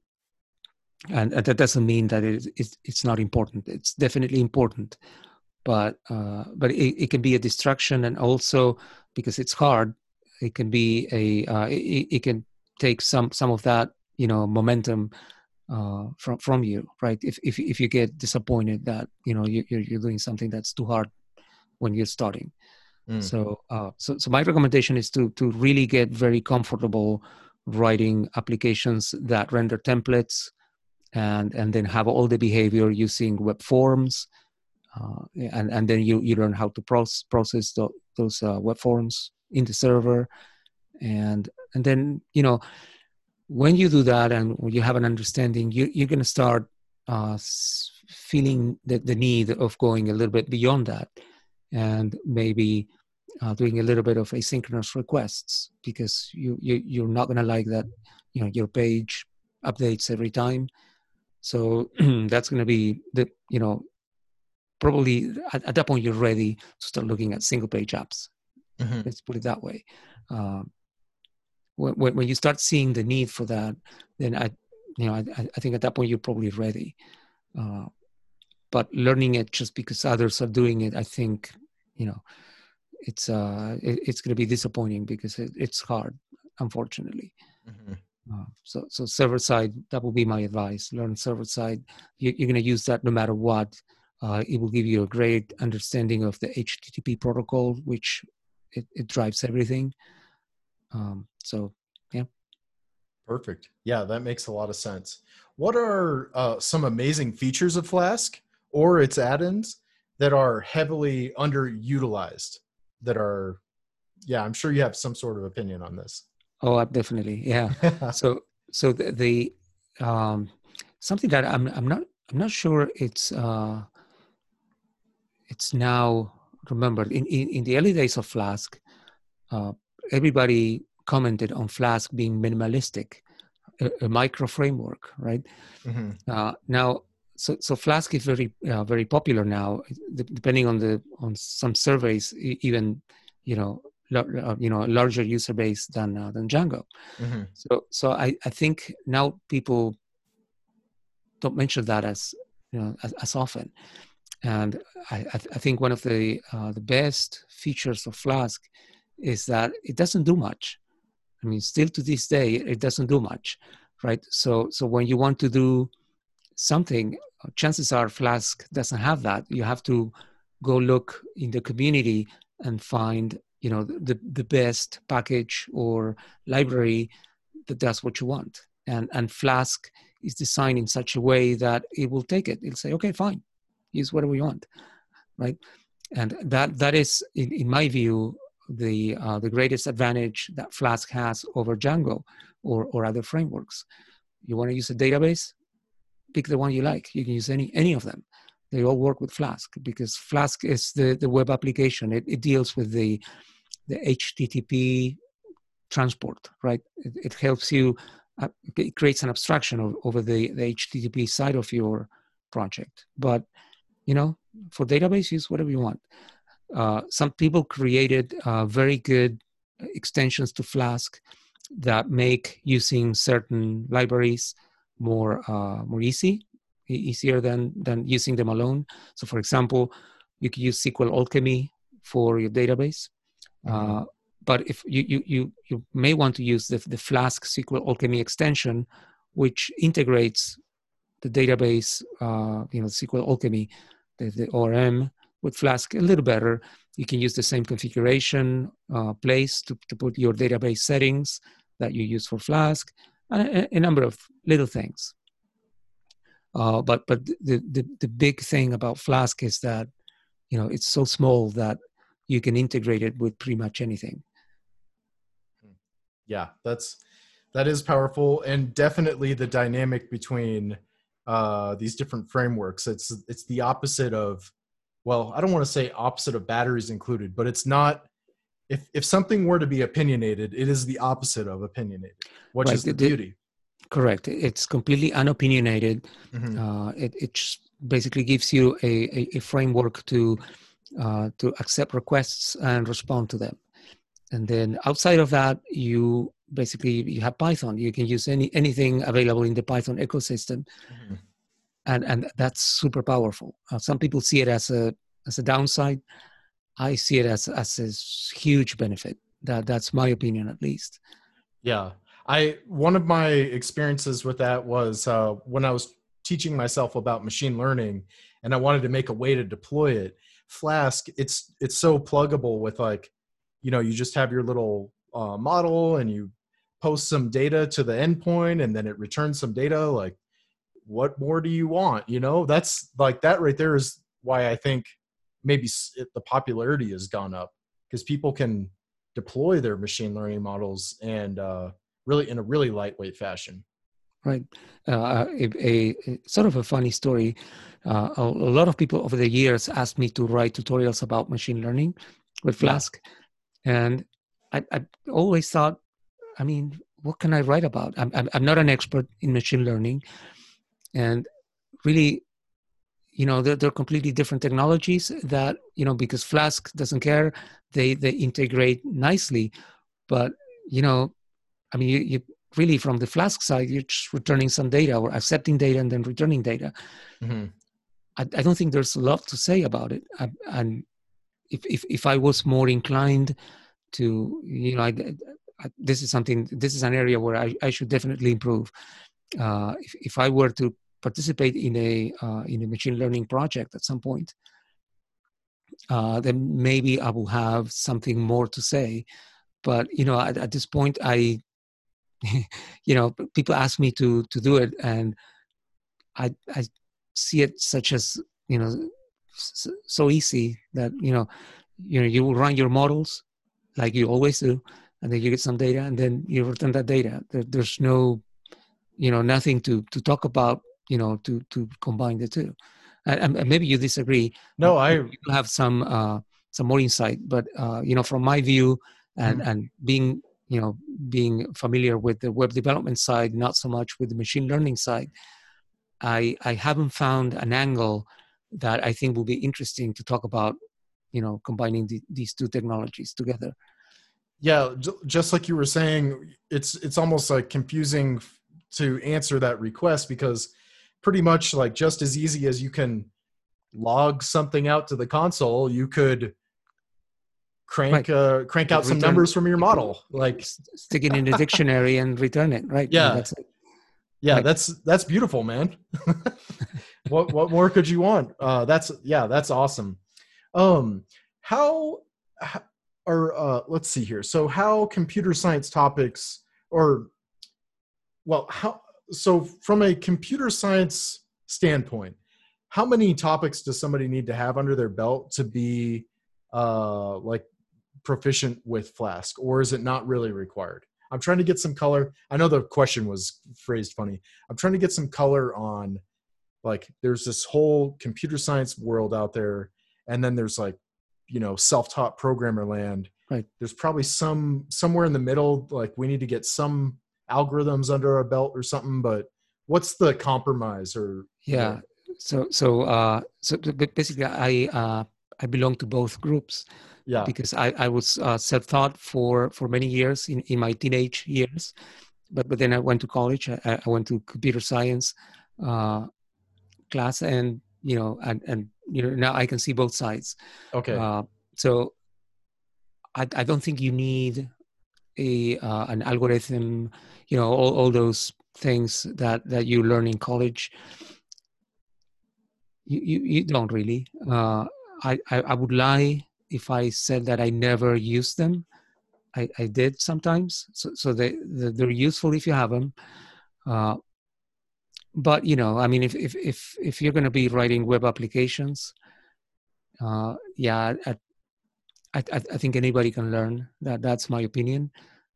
and, that doesn't mean that it, it's, it's not important. It's definitely important, but uh, but it, it can be a distraction, and also because it's hard, it can be a uh, it, it, can take some some of that you know momentum uh, from from you, right? If if if you get disappointed that you know you, you're you're doing something that's too hard when you're starting. Mm. So, uh, so, so my recommendation is to to really get very comfortable writing applications that render templates, and and then have all the behavior using web forms, uh, and and then you you learn how to process process the, those uh, web forms in the server, and and then you know when you do that and you have an understanding, you, you're going to start uh, feeling the, the need of going a little bit beyond that and maybe uh, doing a little bit of asynchronous requests because you, you you're not going to like that you know your page updates every time so that's going to be the you know probably at, at, that point you're ready to start looking at single page apps mm-hmm. let's put it that way um, when, when you start seeing the need for that then i you know i, I think at that point you're probably ready uh, but learning it just because others are doing it i think you know it's uh it, it's going to be disappointing because it, it's hard unfortunately mm-hmm. Uh, so so server side that will be my advice. Learn server side. You, are going to use that no matter what. Uh, it will give you a great understanding of the http protocol which it, it drives everything. Um, so yeah. Perfect. Yeah that makes a lot of sense. What are uh, some amazing features of flask or its add-ins that are heavily underutilized that are yeah i'm sure you have some sort of opinion on this oh definitely yeah. So so the, the um something that i'm i'm not i'm not sure it's uh it's now remembered. In in, in the early days of flask uh everybody commented on flask being minimalistic a, a micro framework right? Mm-hmm. uh now so so flask is very uh, very popular now. Depending on the on some surveys even you know you know a larger user base than uh, than django mm-hmm. so so i i think now people don't mention that as you know as, as often and i i think one of the uh, the best features of flask is that it doesn't do much i mean still to this day it doesn't do much right so so when you want to do something, chances are Flask doesn't have that. You have to go look in the community and find you know the, the best package or library that does what you want. And and flask is designed in such a way that it will take it. It'll say okay fine. Use whatever you want. Right? And that that is in, in my view the uh, the greatest advantage that flask has over django or or other frameworks. You want to use a database? Pick the one you like. You can use any any of them. They all work with Flask because Flask is the, the web application. It, it deals with the the HTTP transport, right? It, it helps you. Uh, it creates an abstraction of, over the, the HTTP side of your project. But you know, for database, use whatever you want. Uh, some people created uh, very good extensions to Flask that make using certain libraries more uh, more easy, easier than than using them alone. So, for example, you could use SQLAlchemy for your database. Mm-hmm. Uh, but if you, you you you may want to use the, the Flask SQLAlchemy extension, which integrates the database, uh, you know, SQLAlchemy, the, the ORM with Flask a little better. You can use the same configuration uh, place to, to put your database settings that you use for Flask a, a number of little things. Uh, but but the, the the big thing about Flask is that you know it's so small that you can integrate it with pretty much anything. Yeah, that's that is powerful, and definitely the dynamic between uh, these different frameworks. It's it's the opposite of, well, I don't want to say opposite of batteries included, but it's not. If if something were to be opinionated, it is the opposite of opinionated, which right. is the, the beauty. Correct. It's completely unopinionated. Mm-hmm. Uh, it it basically gives you a, a, a framework to uh, to accept requests and respond to them. And then outside of that, you basically you have Python. You can use any anything available in the Python ecosystem, mm-hmm. and and that's super powerful. Uh, some people see it as a as a downside. I see it as as a huge benefit. That that's my opinion, at least. Yeah, I one of my experiences with that was uh, when I was teaching myself about machine learning, and I wanted to make a way to deploy it. Flask, it's it's so pluggable with like, you know, you just have your little uh, model and you post some data to the endpoint, and then it returns some data. Like, what more do you want? You know, that's like that right there is why I think maybe the popularity has gone up because people can deploy their machine learning models and uh, really in a really lightweight fashion. Right. Uh, a, a, a, sort of a funny story. Uh, a, lot of people over the years asked me to write tutorials about machine learning with Flask, and I, I, always thought, I mean, what can I write about? I'm, I'm, I'm not an expert in machine learning, and really, you know, they're, they're completely different technologies. That you know, because Flask doesn't care, they they integrate nicely, but you know I mean, you, you really from the Flask side, you're just returning some data or accepting data and then returning data. Mm-hmm. I, I, don't think there's a lot to say about it. I, and if, if, if I was more inclined to, you know, I, this is something, this is an area where I, I should definitely improve. Uh, if, if I were to participate in a, uh, in a machine learning project at some point, uh, then maybe I will have something more to say. But, you know, at, at this point, I you know people ask me to to do it and i i see it such as you know so easy that you know you know you will run your models like you always do and then you get some data and then you return that data. There, there's no you know nothing to to talk about you know to to combine the two. And, and maybe you disagree no i have some uh some more insight. But uh you know from my view and mm. and being you know being familiar with the web development side not so much with the machine learning side i i haven't found an angle that i think will be interesting to talk about you know combining the, these two technologies together. Yeah just like you were saying it's it's almost like confusing to answer that request because pretty much like just as easy as you can log something out to the console you could crank right. uh, crank out return, some numbers from your model like stick it in a dictionary and return it right yeah that's it. yeah right. that's that's beautiful man what what more could you want uh that's yeah that's awesome um how, how or uh let's see here so how computer science topics or well how so from a computer science standpoint how many topics does somebody need to have under their belt to be uh like proficient with Flask, or is it not really required? I'm trying to get some color. I know the question was phrased funny. I'm trying to get some color on like there's this whole computer science world out there, and then there's like you know self-taught programmer land. Right. There's probably some somewhere in the middle. Like we need to get some algorithms under our belt or something. But what's the compromise or? Yeah. So so uh so basically I uh I belong to both groups yeah. because i, I was uh, self-taught for for many years in, in my teenage years but but then i went to college. I, I went to computer science uh, class and you know and and you know now i can see both sides. Okay. Uh, so I, I don't think you need a uh, an algorithm you know all, all those things that that you learn in college. You you, you don't really. Uh, I, I, I would lie if I said that I never used them. I, I did sometimes, so, so they they're useful if you have them. Uh, but you know, I mean, if if if if you're going to be writing web applications, uh, yeah, I, I, I, think anybody can learn that. That's my opinion.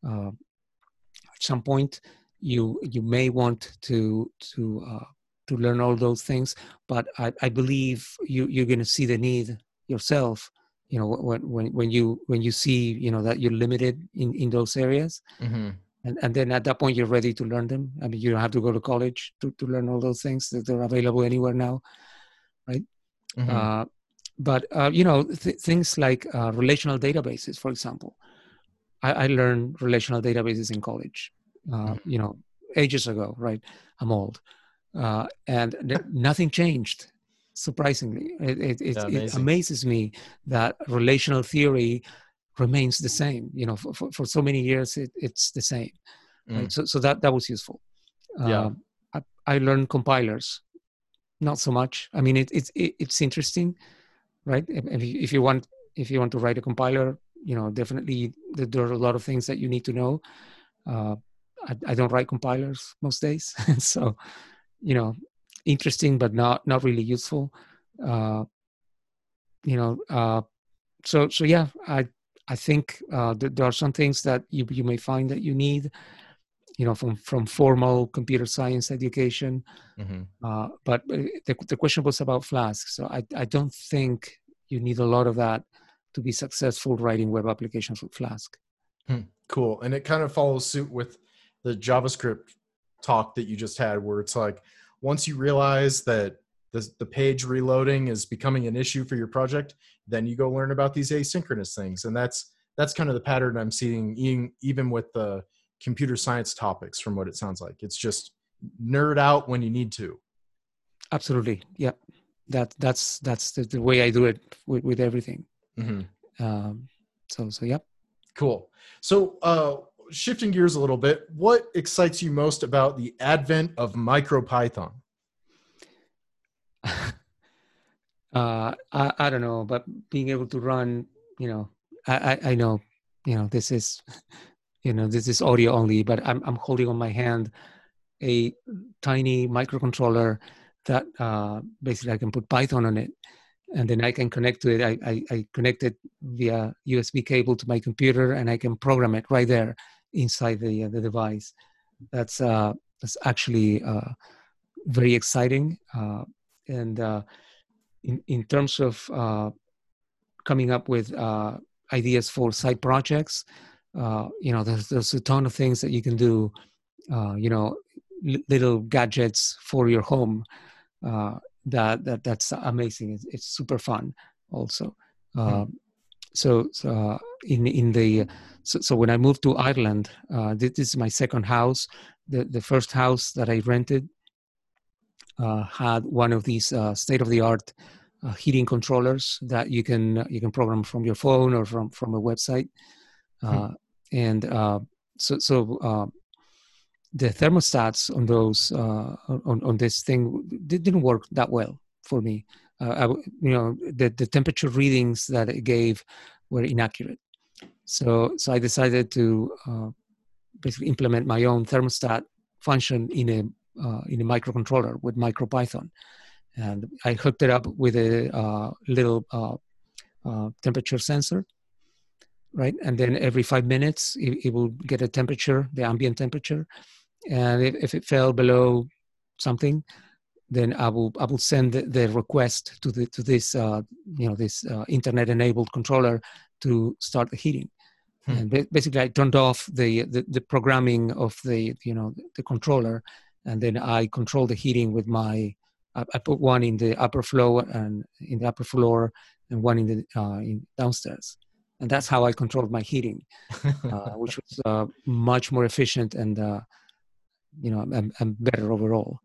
Uh, at some point, you you may want to to uh, to learn all those things, but I, I believe you you're going to see the need yourself. You know when when when you when you see you know that you're limited in in those areas. Mm-hmm. And, and then at that point you're ready to learn them. I mean, you don't have to go to college to, to learn all those things that they're available anywhere now, right? Mm-hmm. Uh, but uh, you know th- things like uh, relational databases for example I, I, learned relational databases in college uh, mm-hmm. you know ages ago right i'm old uh, and th- nothing changed surprisingly it, it, it, yeah, it, amazes me that relational theory remains the same you know for, for, for so many years it's the same mm. right? so, so that, that was useful yeah. Um, I, I learned compilers not so much i mean it, it, it's interesting right? If, if you want if you want to write a compiler, you know, definitely there are a lot of things that you need to know. Uh, I, I, don't write compilers most days, so you know, interesting but not not really useful. Uh, you know, uh, so so yeah, I I think uh, th- there are some things that you you may find that you need you know from from formal computer science education mm-hmm. uh, but uh, the, the question was about flask so I, I don't think you need a lot of that to be successful writing web applications with flask hmm. cool and it kind of follows suit with the javascript talk that you just had where it's like once you realize that the, the page reloading is becoming an issue for your project then you go learn about these asynchronous things. And that's that's kind of the pattern i'm seeing even with the computer science topics from what it sounds like. It's just nerd out when you need to. Absolutely. Yeah. That that's that's the, the way i do it with, with everything. Mm-hmm. um, so so yep. Cool. So uh shifting gears a little bit what excites you most about the advent of micropython? Uh I, I don't know but being able to run you know I, I i know you know this is you know this is audio only but i'm, I'm holding on my hand a tiny microcontroller that uh, basically i can put python on it and then i can connect to it. I, I, I connect it via usb cable to my computer and i can program it right there inside the uh, the device. That's uh that's actually uh very exciting uh and uh in in terms of uh coming up with uh ideas for side projects uh, you know there's, there's a ton of things that you can do uh, you know l- little gadgets for your home uh, that that that's amazing. It's, it's super fun also. Mm. So, so uh, in in the so, so, when i moved to ireland uh, this, is my second house. The the first house that i rented had one of these state of the art heating controllers that you can you can program from your phone or from from a website. Uh, and uh, so so uh, the thermostats on those uh, on on this thing didn't work that well for me. Uh, you know the the temperature readings that it gave were inaccurate. So so I decided to uh, basically implement my own thermostat function in a uh, in a microcontroller with MicroPython, and I hooked it up with a uh, little temperature sensor right? And then every five minutes, it, it will get a temperature, the ambient temperature. And if, if, it fell below something, then I will I will send the, the request to the to this uh, you know this uh, internet enabled controller to start the heating. Hmm. And basically, I turned off the, the, the programming of the you know the controller, and then I control the heating with my. I, I put one in the upper floor and in the upper floor, and one in the uh, in downstairs and that's how I controlled my heating, uh, which was uh, much more efficient and uh, you know and, and, better overall.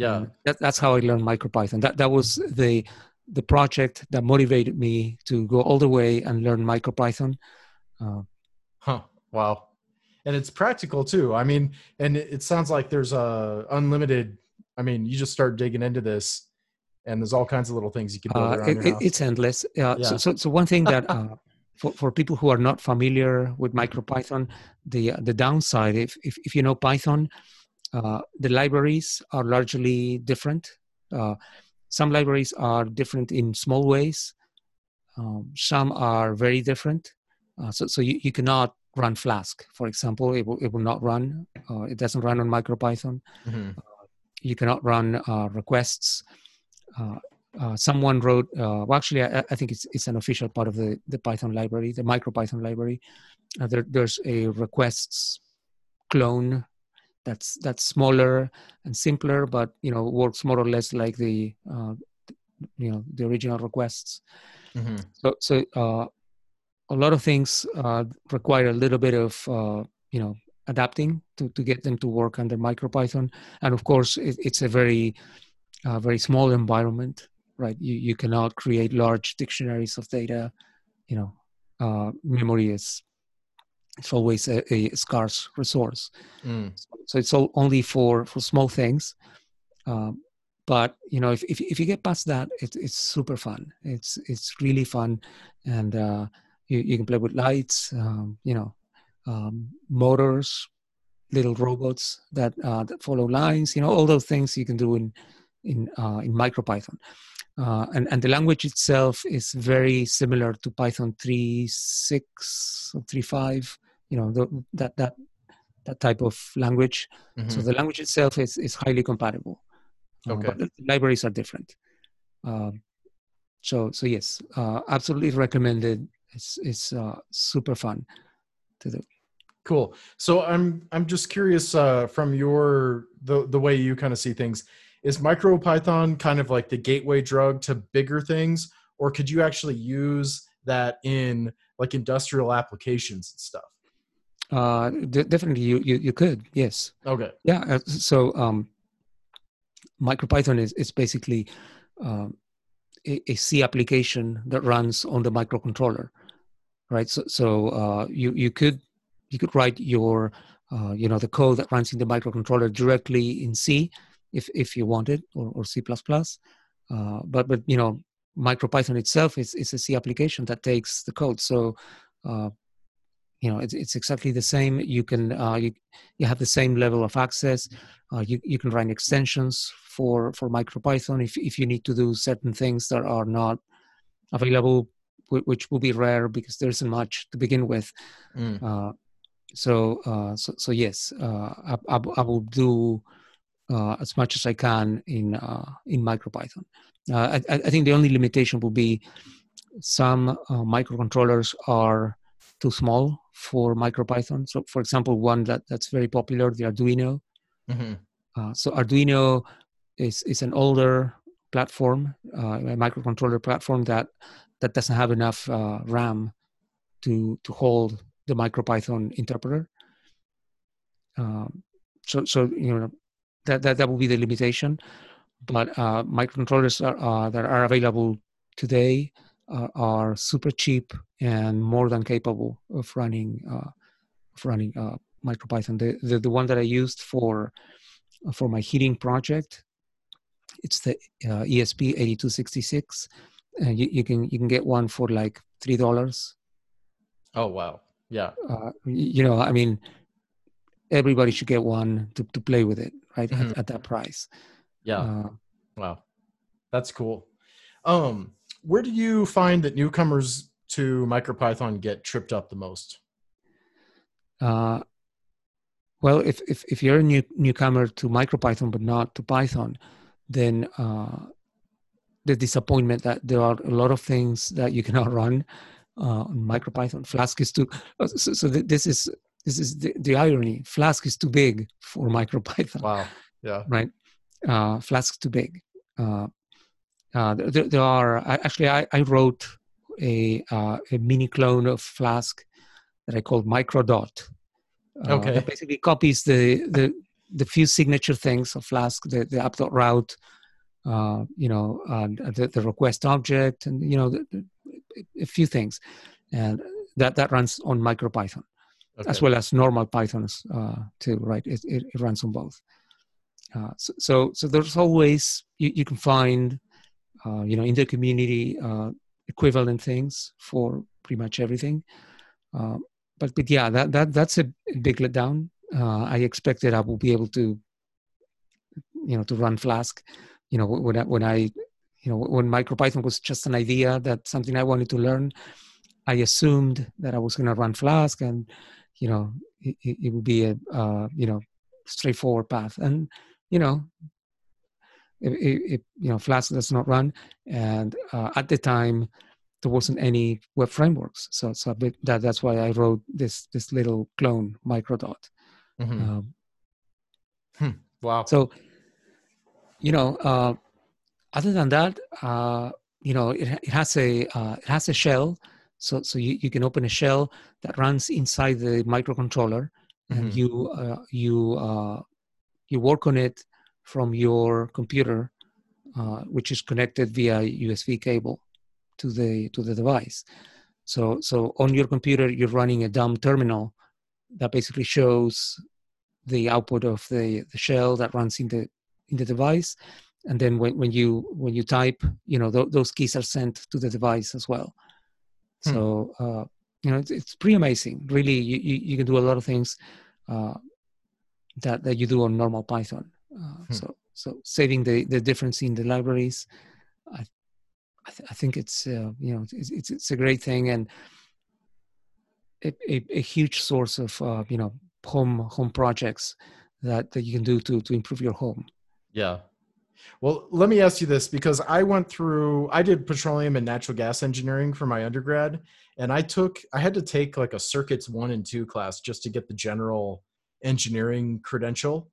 Yeah, that, that's how I learned MicroPython. That that was the the project that motivated me to go all the way and learn MicroPython. Uh, huh. Wow. And it's practical too. I mean, and it, it sounds like there's a unlimited. I mean, you just start digging into this, and there's all kinds of little things you can build uh, around it, It's endless. Uh, yeah. So, so, so one thing that uh, for, for people who are not familiar with MicroPython, the the downside, if if, if you know Python, uh, the libraries are largely different. Uh, some libraries are different in small ways. Um, some are very different. Uh, so so you, you cannot run Flask, for example. It will, it will not run. Uh, it doesn't run on MicroPython. Mm-hmm. Uh, you cannot run uh, requests. Uh, uh, someone wrote, well, actually, I, I, think it's, it's an official part of the, the Python library, the MicroPython library. There, there's a requests clone that's that's smaller and simpler, but you know works more or less like the uh, you know the original requests. Mm-hmm. So so uh, a lot of things uh, require a little bit of uh, you know adapting to, to get them to work under MicroPython, and of course it, it's a very uh, very small environment, right? You you cannot create large dictionaries of data. You know, uh, memory is it's always a, a scarce resource, mm. so, so, it's all only for for small things. Um, but you know, if, if if you get past that, it, it's super fun. It's it's really fun, and uh, you, you can play with lights, um, you know, um, motors, little robots that uh, that follow lines. You know, all those things you can do in in uh, in MicroPython. Uh, and, and the language itself is very similar to Python 3.6 or 3.5, you know, the, that, that, that type of language. Mm-hmm. So the language itself is, is highly compatible. Uh, okay. but the libraries are different. Um, so, so yes, uh, absolutely recommended it's it's uh, super fun to do. Cool. So I'm I'm just curious uh, from your the the way you kind of see things. Is MicroPython kind of like the gateway drug to bigger things, or could you actually use that in like industrial applications and stuff? Uh, d- definitely, you, you you could. Yes. Okay. Yeah. Uh, so um, MicroPython is is basically um, a, a C application that runs on the microcontroller right? So, so uh, you you could you could write your uh, you know the code that runs in the microcontroller directly in C if if you wanted or, or C++. Uh, but but you know MicroPython itself is is a C application that takes the code. So uh, you know it's, it's exactly the same. You can uh, you you have the same level of access. Uh, you you can run extensions for for MicroPython if if you need to do certain things that are not available which will be rare because there isn't much to begin with. Mm. Uh, so, uh, so, so yes, uh, I, I, I, will do uh, as much as I can in uh, in MicroPython. Uh, I, I, think the only limitation will be some microcontrollers are too small for MicroPython. So, for example, one that, that's very popular, the Arduino. Mm-hmm. so, Arduino is is an older platform, a microcontroller platform that that doesn't have enough uh, RAM to to hold the MicroPython interpreter. Um, so so you know that that that will be the limitation. But uh, microcontrollers are, uh, that are available today uh, are super cheap and more than capable of running uh, of running uh, MicroPython. The, the the one that I used for for my heating project, it's the ESP 8266 and you, you can you can get one for like three dollars. Oh wow! Yeah. Uh, you know, I mean, everybody should get one to, to play with it, right? Mm-hmm. At, at, that price. Yeah. Uh, wow, that's cool. Um, where do you find that newcomers to MicroPython get tripped up the most? Uh, well, if, if, if you're a new newcomer to MicroPython but not to Python, then uh, the disappointment that there are a lot of things that you cannot run uh, on MicroPython. Flask is too. Uh, so, so this is this is the, the, irony. Flask is too big for MicroPython. Wow. Yeah. Right. Uh, Flask too big. Uh, uh, there, there, are actually I, I wrote a uh, a mini clone of Flask that I called Microdot. Uh, okay. That basically copies the the the few signature things of Flask, the the app.route route, uh, you know, uh, the, the, request object, and you know, the, the, a few things, and that that runs on MicroPython, okay. as well as normal Pythons uh, too, right? It, it, it, runs on both. Uh, so, so, so there's always you, you can find, uh, you know, in the community uh, equivalent things for pretty much everything. but but yeah, that that that's a big letdown. I expected I will be able to, you know, to run Flask you know when I, when I you know, when MicroPython was just an idea that something I wanted to learn, I assumed that I was going to run Flask, and you know, it, it would be a uh, you know straightforward path. And you know, it, it, you know, Flask does not run, and uh, at the time there wasn't any web frameworks. So, so bit, that that's why I wrote this this little clone microdot. Mm-hmm. Um, hmm. Wow. So, you know, uh, other than that, uh, you know, it, it has a uh, it has a shell. So, so you, you can open a shell that runs inside the microcontroller, and mm-hmm. you uh, you uh, you work on it from your computer, uh, which is connected via USB cable to the to the device. So so on your computer, you're running a dumb terminal that basically shows the output of the, the shell that runs in the in the device and then when, when you when you type you know th- those keys are sent to the device as well hmm. so uh, you know it's, it's, pretty amazing really you, you, you, can do a lot of things uh, that that you do on normal python hmm. so so saving the the difference in the libraries i I, th- I think it's uh, you know it's, it's, it's a great thing and a, a, a huge source of uh, you know home home projects that that you can do to to improve your home yeah well, let me ask you this because I went through, I did petroleum and natural gas engineering for my undergrad, and I took, I had to take like a circuits one and two class just to get the general engineering credential.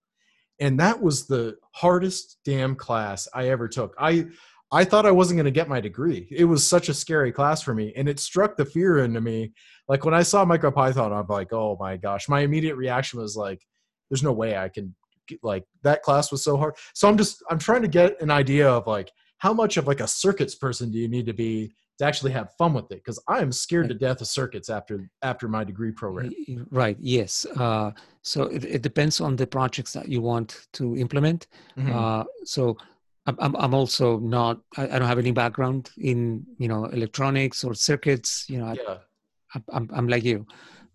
And that was the hardest damn class I ever took. I, I thought I wasn't going to get my degree. It was such a scary class for me, and it struck the fear into me. Like when I saw MicroPython, I'm like, oh my gosh. My immediate reaction was like, there's no way I can get, like that class was so hard. So I'm just I'm trying to get an idea of like how much of like a circuits person do you need to be to actually have fun with it because i am scared to death of circuits after after my degree program right yes uh, so it, it, depends on the projects that you want to implement mm-hmm. uh, so I'm, I'm also not I, I, don't have any background in you know electronics or circuits you know yeah. I, I'm, I'm like you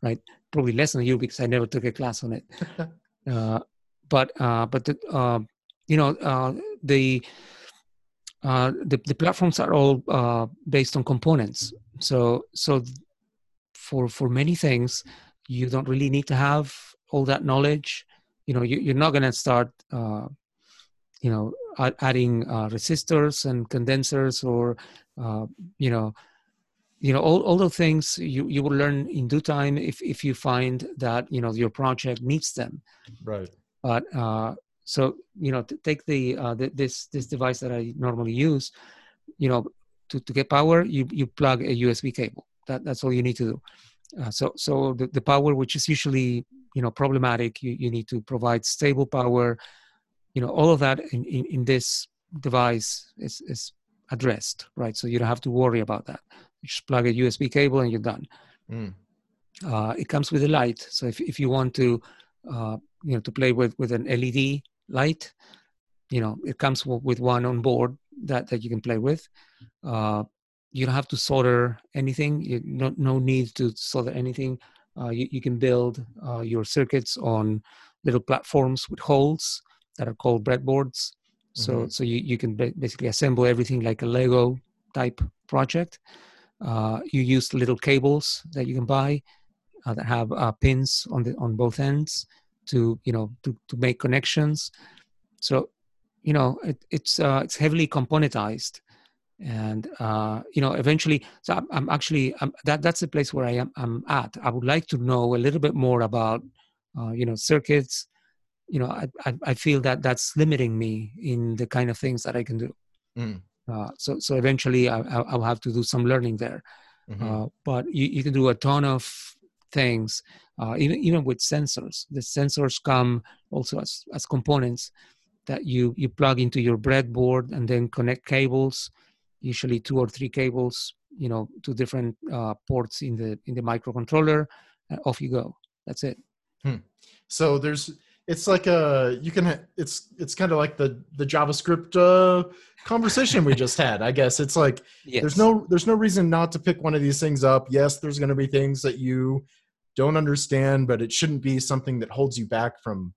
right probably less than you because i never took a class on it uh, but uh, but the, uh, you know uh, the, uh, the, the platforms are all uh, based on components. So so for for many things, you don't really need to have all that knowledge. You know, you, you're not going to start. Uh, you know, adding resistors and condensers, or you know, you know all, all those things you, you will learn in due time if, if you find that you know your project needs them right but uh, so you know, to take the, uh, the, this this device that I normally use, you know, to, to get power, you you plug a USB cable. That that's all you need to do. Uh, so so the, the power, which is usually you know problematic, you, you need to provide stable power. You know, all of that in, in, in this device is is addressed, right? So you don't have to worry about that. You just plug a USB cable and you're done. Mm. Uh, it comes with a light, so if if you want to uh, you know to play with with an led light you know it comes with one on board that that you can play with. Uh, you don't have to solder anything. You no, no need to solder anything. Uh, you, you can build uh, your circuits on little platforms with holes that are called breadboards. So mm-hmm. so you, you can basically assemble everything like a lego type project. Uh, you use little cables that you can buy uh, that have uh, pins on the on both ends to you know to, to make connections. So you know it, it's uh, it's heavily componentized. And uh, you know eventually so i'm, I'm actually I'm, that that's the place where i am i'm at. I would like to know a little bit more about uh, you know circuits. You know I, I, I feel that that's limiting me in the kind of things that i can do. Mm. uh, so so eventually I, i'll have to do some learning there. Mm-hmm. Uh, but you, you can do a ton of things uh, even even with sensors. The sensors come also as as components that you you plug into your breadboard and then connect cables, usually two or three cables, you know, to different uh, ports in the in the microcontroller. Uh, off you go. That's it. Hmm. So there's it's like a you can it's it's kind of like the the javascript uh conversation we just had i guess it's like yes. there's no there's no reason not to pick one of these things up yes there's going to be things that you don't understand, but it shouldn't be something that holds you back from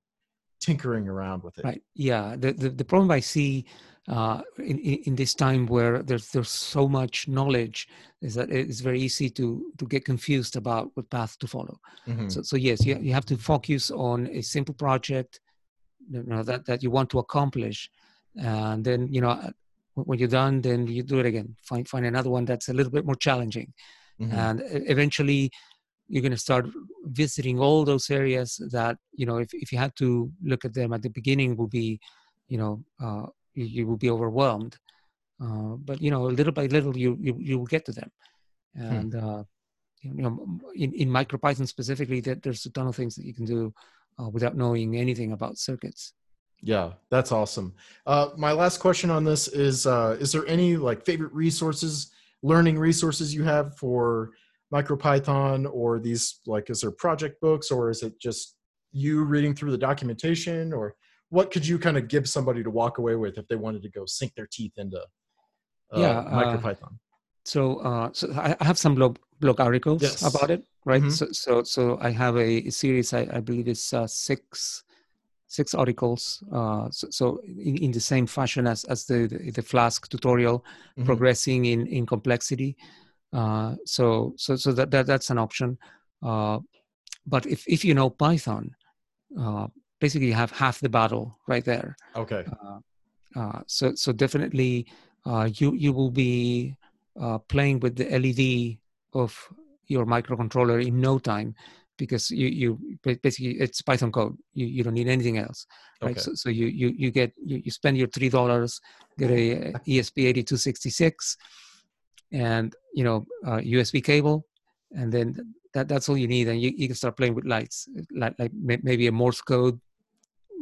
tinkering around with it. Right. Yeah. The the, the problem I see uh, in, in this time where there's there's so much knowledge is that it's very easy to to get confused about what path to follow mm-hmm. so so yes you, you have to focus on a simple project you know that that you want to accomplish and then you know when you're done then you do it again find find another one that's a little bit more challenging mm-hmm. and eventually you're going to start visiting all those areas that you know if, if you had to look at them at the beginning will be you know uh, you, you, will be overwhelmed uh, but you know little by little you you, you will get to them hmm. and hmm. uh, you know in, in micropython specifically that there's a ton of things that you can do uh, without knowing anything about circuits yeah that's awesome uh, my last question on this is uh, is there any like favorite resources learning resources you have for MicroPython or these like is there project books or is it just you reading through the documentation or what could you kind of give somebody to walk away with if they wanted to go sink their teeth into uh, yeah, uh, MicroPython? So, uh, so I have some blog blog articles yes. about it, right? Mm-hmm. So, so, so I have a, a series. I, I believe it's uh, six six articles. Uh, so, so in, in, the same fashion as as the the, the Flask tutorial, mm-hmm. progressing in in complexity. Uh, so so so that, that that's an option. Uh, but if if you know Python, uh, basically you have half the battle right there. Okay. Uh, uh, so so definitely you you will be playing with the LED of your microcontroller in no time because you you basically it's python code you, you don't need anything else right okay. so, so you you you get you, you spend your three dollars get a esp8266 and you know uh, USB cable, and then that that's all you need, and you, you can start playing with lights, like like maybe a Morse code,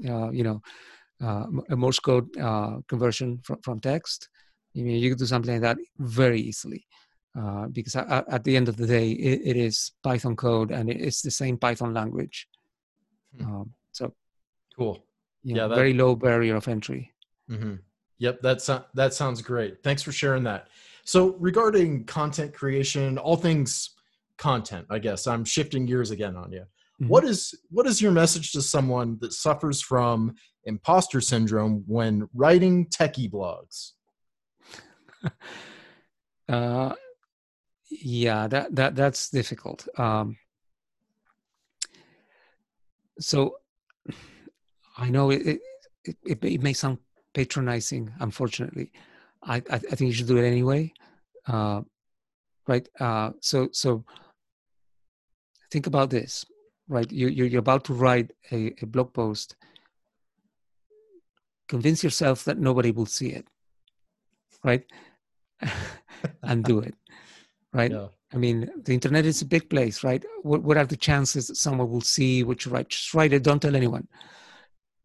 uh, you know, uh, a Morse code uh, conversion from from text. I mean, you can do something like that very easily. Uh, because at, at, the end of the day, it, it is Python code and it's the same Python language. Hmm. Um, so cool. yeah, know, that, very low barrier of entry. Mm-hmm. Yep, that's that sounds great. Thanks for sharing that. So regarding content creation, all things content, I guess I'm shifting gears again on you. Mm-hmm. What is what is your message to someone that suffers from imposter syndrome when writing techie blogs? uh, yeah, that that that's difficult. Um, so I know it it, it, it may sound patronizing, unfortunately, I, I, think you should do it anyway. Uh, right. Uh, so, so think about this, right? You, you're about to write a, a blog post. Convince yourself that nobody will see it, right? and do it, right? Yeah. I mean, the internet is a big place, right? What, what are the chances that someone will see what you write? Just write it. Don't tell anyone,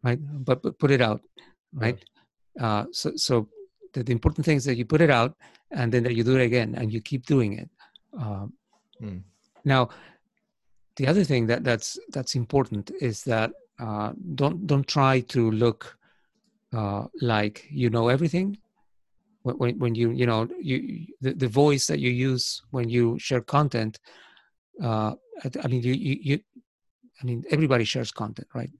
right? But, but put it out, right? Uh, so, so the, the, important thing is that you put it out and then that you do it again and you keep doing it. Um, hmm. Now, the other thing that that's that's important is that uh, don't don't try to look uh, like you know everything. When, when you you know you the, the voice that you use when you share content, uh, I mean you, you you I mean everybody shares content, right?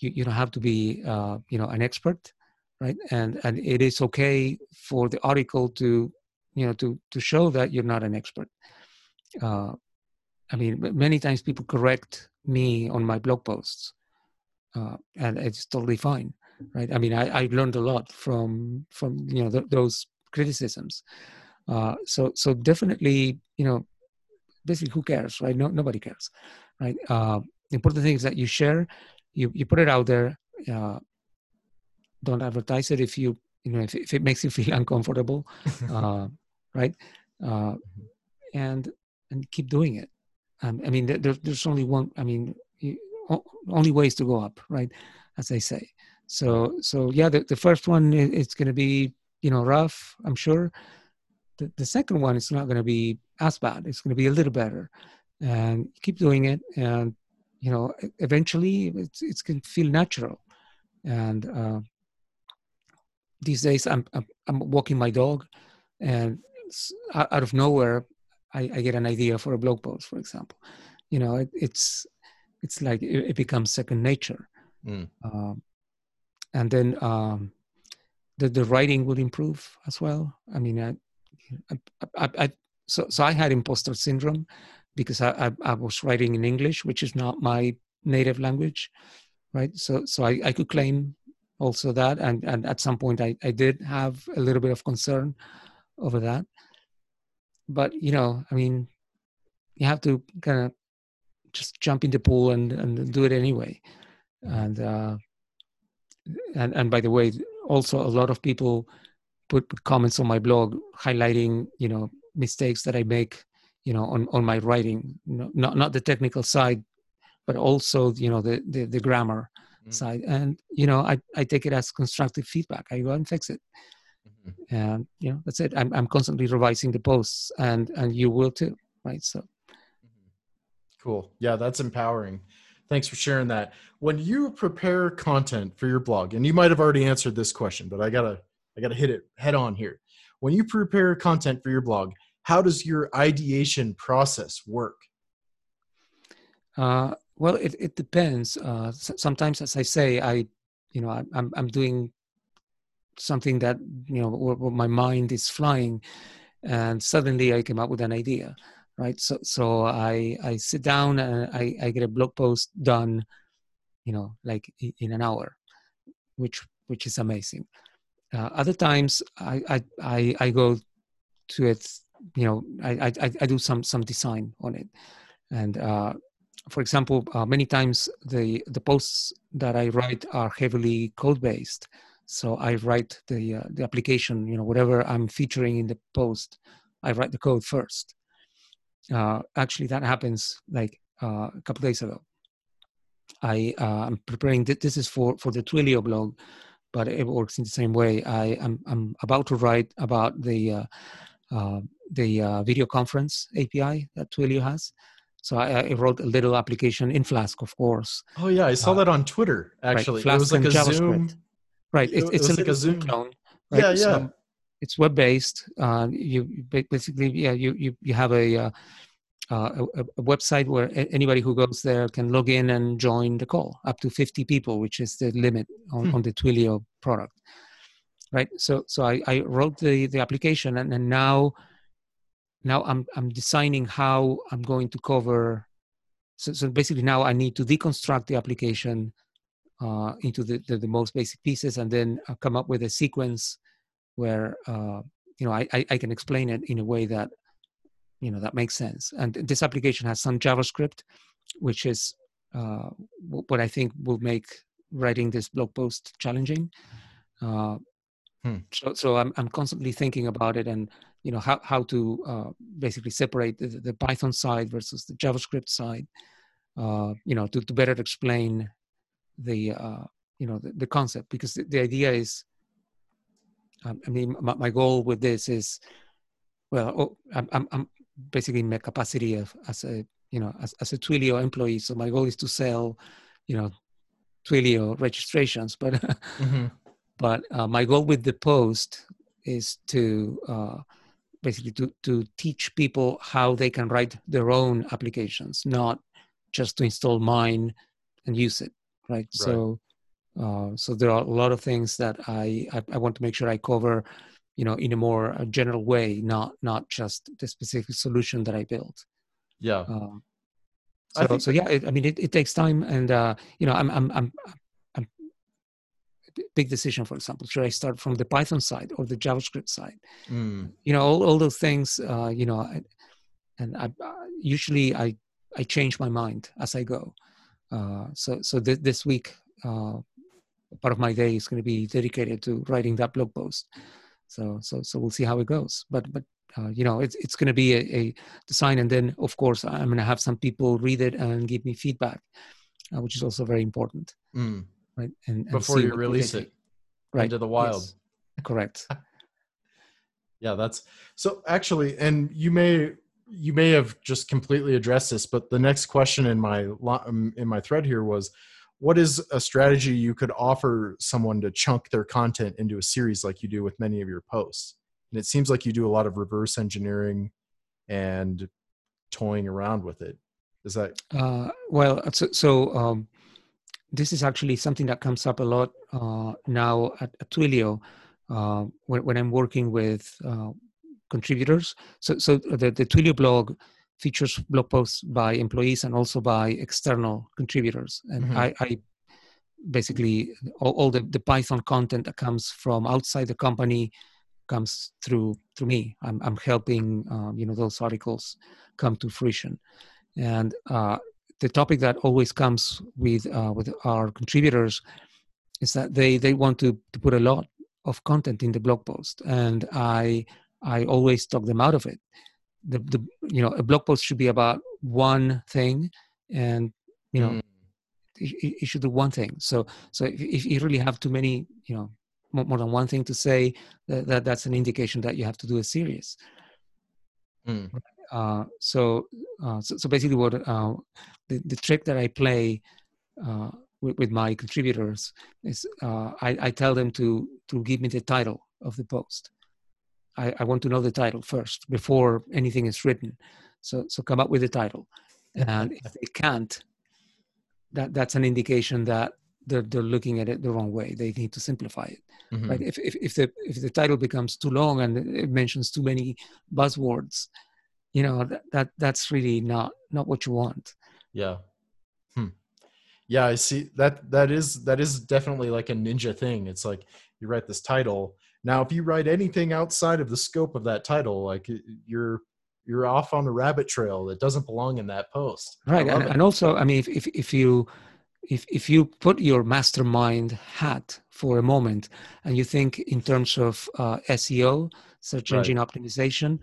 You you don't have to be uh, you know an expert right? And and it is okay for the article to you know to to show that you're not an expert. Uh, i mean many times people correct me on my blog posts uh, and it's totally fine right? I mean i, I learned a lot from from you know th- those criticisms. Uh, so so definitely you know basically who cares right? No, nobody cares right? Uh, the important thing is that you share you you put it out there uh, don't advertise it if you you know if, if it makes you feel uncomfortable uh, right? Uh, and and keep doing it. Um, i mean there, there's only one i mean only ways to go up right as they say. So so yeah the, the first one it's going to be you know rough i'm sure. The, the second one is not going to be as bad. It's going to be a little better. And keep doing it. And you know eventually it's, it's going to feel natural. And uh, these days I'm, I'm, I'm walking my dog and out of nowhere I, I, get an idea for a blog post for example you know it, it's it's like it, it becomes second nature mm. um, and then um, the, the writing will improve as well. I mean, I, I, I, so so I had imposter syndrome because I, I, I was writing in English, which is not my native language, right? So so I, I could claim also that, and and at some point I I did have a little bit of concern over that, but you know, I mean, you have to kind of just jump in the pool and and do it anyway, and. uh and and by the way also a lot of people put comments on my blog highlighting you know mistakes that i make you know on on my writing. Not not the technical side but also you know the the, the grammar mm-hmm. side and you know i i take it as constructive feedback i go and fix it mm-hmm. and you know that's it I'm, I'm constantly revising the posts and and you will too right so mm-hmm. cool yeah that's empowering Thanks for sharing that. When you prepare content for your blog, and you might have already answered this question, but I gotta I gotta hit it head on here. When you prepare content for your blog, how does your ideation process work? Uh, well, it, it depends. Uh, sometimes, as I say, I, you know, I, I'm I'm doing something that you know where my mind is flying, and suddenly I came up with an idea right so so i i sit down and i i get a blog post done you know like in an hour which which is amazing uh, other times I, I i i go to it you know i i i do some some design on it and uh for example uh, many times the the posts that i write are heavily code based so i write the uh, the application you know whatever i'm featuring in the post i write the code first. Uh, actually that happens like uh, a couple days ago. I uh, i'm preparing th- this is for for the twilio blog but it works in the same way. I am I'm, about to write about the uh, uh, the uh, video conference api that twilio has so I, I, wrote a little application in flask of course oh yeah i saw uh, that on twitter actually right, it was like a JavaScript. zoom right it, it's it a, like a zoom clone right? yeah yeah so, it's web based. Uh, you basically yeah you you you have a, uh, uh, a, a website where anybody who goes there can log in and join the call up to 50 people, which is the limit on, hmm. on the Twilio product. Right. So so I, I wrote the the application and, and now now I'm I'm designing how I'm going to cover. So, so basically now I need to deconstruct the application uh, into the, the, the most basic pieces and then uh, come up with a sequence where uh, you know I, I can explain it in a way that you know that makes sense. And this application has some JavaScript, which is uh, what I think will make writing this blog post challenging. Uh, hmm. So, so I'm I'm constantly thinking about it and you know how how to uh, basically separate the, the, Python side versus the JavaScript side. Uh, you know to, to better explain the uh, you know the, the concept because the, the idea is um, I mean, my, my, goal with this is, well, oh, I'm, I'm, I'm, basically in my capacity of as a you know as, as a Twilio employee. So my goal is to sell, you know, Twilio registrations. But mm-hmm. but uh, my goal with the post is to uh, basically to to teach people how they can write their own applications, not just to install mine and use it. Right. right. So uh, so there are a lot of things that I, I, I want to make sure I cover, you know, in a more uh, general way, not not just the specific solution that I built. Yeah. Um, so, think- so yeah, it, I mean, it, it takes time, and uh, you know, I'm I'm, I'm big decision. For example, should I start from the Python side or the JavaScript side? Mm. You know, all all those things. Uh, you know, I, and I usually I I change my mind as I go. Uh, so so th- this week uh, part of my day is going to be dedicated to writing that blog post. So so so we'll see how it goes. But but uh, you know it's it's going to be a, a, design, and then of course I'm going to have some people read it and give me feedback, uh, which is also very important. Mm. Right. And, and before you release it right into the wild. Yes. Correct. yeah, that's so actually, and you may you may have just completely addressed this, but the next question in my um, in my thread here was what is a strategy you could offer someone to chunk their content into a series like you do with many of your posts? And it seems like you do a lot of reverse engineering and toying around with it. Is that? Uh, well, so, so um, this is actually something that comes up a lot uh, now at, at Twilio. uh, when, when, I'm working with uh, contributors. So, so the, the Twilio blog features blog posts by employees and also by external contributors. And mm-hmm. I, I, basically all, all, the, the Python content that comes from outside the company comes through through me. I'm, I'm helping um, you know those articles come to fruition, and uh, the topic that always comes with uh, with our contributors is that they they want to, to put a lot of content in the blog post, and I I always talk them out of it. The the you know a blog post should be about one thing, and you know. Mm. It, it should do one thing. So, so if, if you really have too many, you know, more than one thing to say, that, that that's an indication that you have to do a series. Mm. Uh, so, uh, so, so basically, what uh, the, the trick that I play uh, with, with, my contributors is uh, I, I, tell them to to give me the title of the post. I, I, want to know the title first before anything is written. So so come up with the title, and if they can't, that that's an indication that they're they're looking at it the wrong way. They need to simplify it. Mm-hmm. Right? If, if if the if the title becomes too long and it mentions too many buzzwords, you know that, that that's really not not what you want. Yeah. Hmm. yeah i see that that is that is definitely like a ninja thing. It's like you write this title. Now if you write anything outside of the scope of that title like you're you're off on a rabbit trail that doesn't belong in that post. Right and, and, also i mean if, if if you if if you put your mastermind hat for a moment and you think in terms of uh, seo search engine right. optimization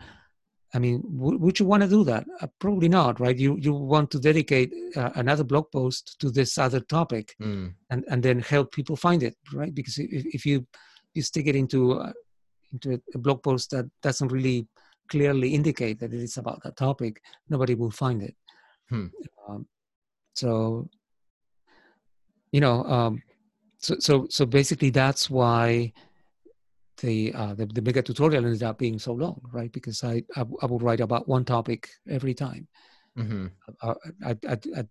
I mean, w- would you want to do that? Uh, probably not, right? You you want to dedicate uh, another blog post to this other topic, mm. and and then help people find it, right? Because if, if you you stick it into uh, into a blog post that doesn't really clearly indicate that it is about that topic, nobody will find it. Hmm. Um, so, you know, um, so so so basically, that's why the, uh, the, the mega tutorial ended up being so long, right? Because I I, I would write about one topic every time. Mm-hmm. I, I, I, I,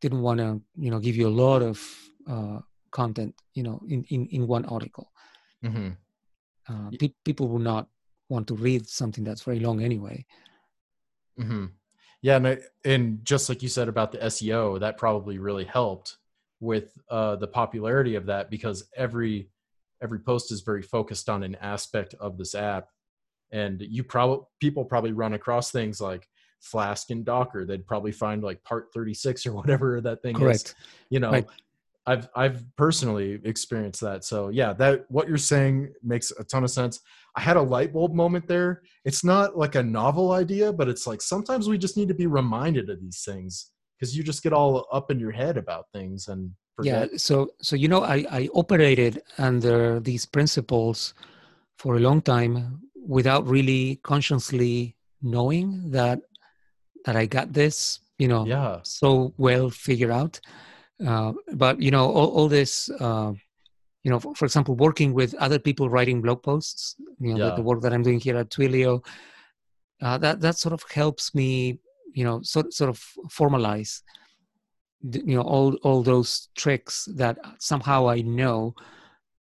didn't want to you know give you a lot of uh, content you know in in, in one article. Mm-hmm. Uh, pe- people will not want to read something that's very long anyway. Mm-hmm. Yeah, and, I, and just like you said about the SEO, that probably really helped with uh, the popularity of that because every every post is very focused on an aspect of this app. And you probably people probably run across things like flask and docker. They'd probably find like part 36 or whatever that thing Correct. is you know right. i've i've personally experienced that. So yeah that what you're saying makes a ton of sense. I had a light bulb moment there. It's not like a novel idea but it's like sometimes we just need to be reminded of these things because you just get all up in your head about things and Yeah. So so you know I I operated under these principles for a long time without really consciously knowing that that I got this you know yeah. so well figured out. Uh, but you know all, all this uh, you know for, for, example working with other people writing blog posts you know yeah. the, the, work that i'm doing here at twilio uh, that that sort of helps me you know sort, sort of formalize you know all all those tricks that somehow I know,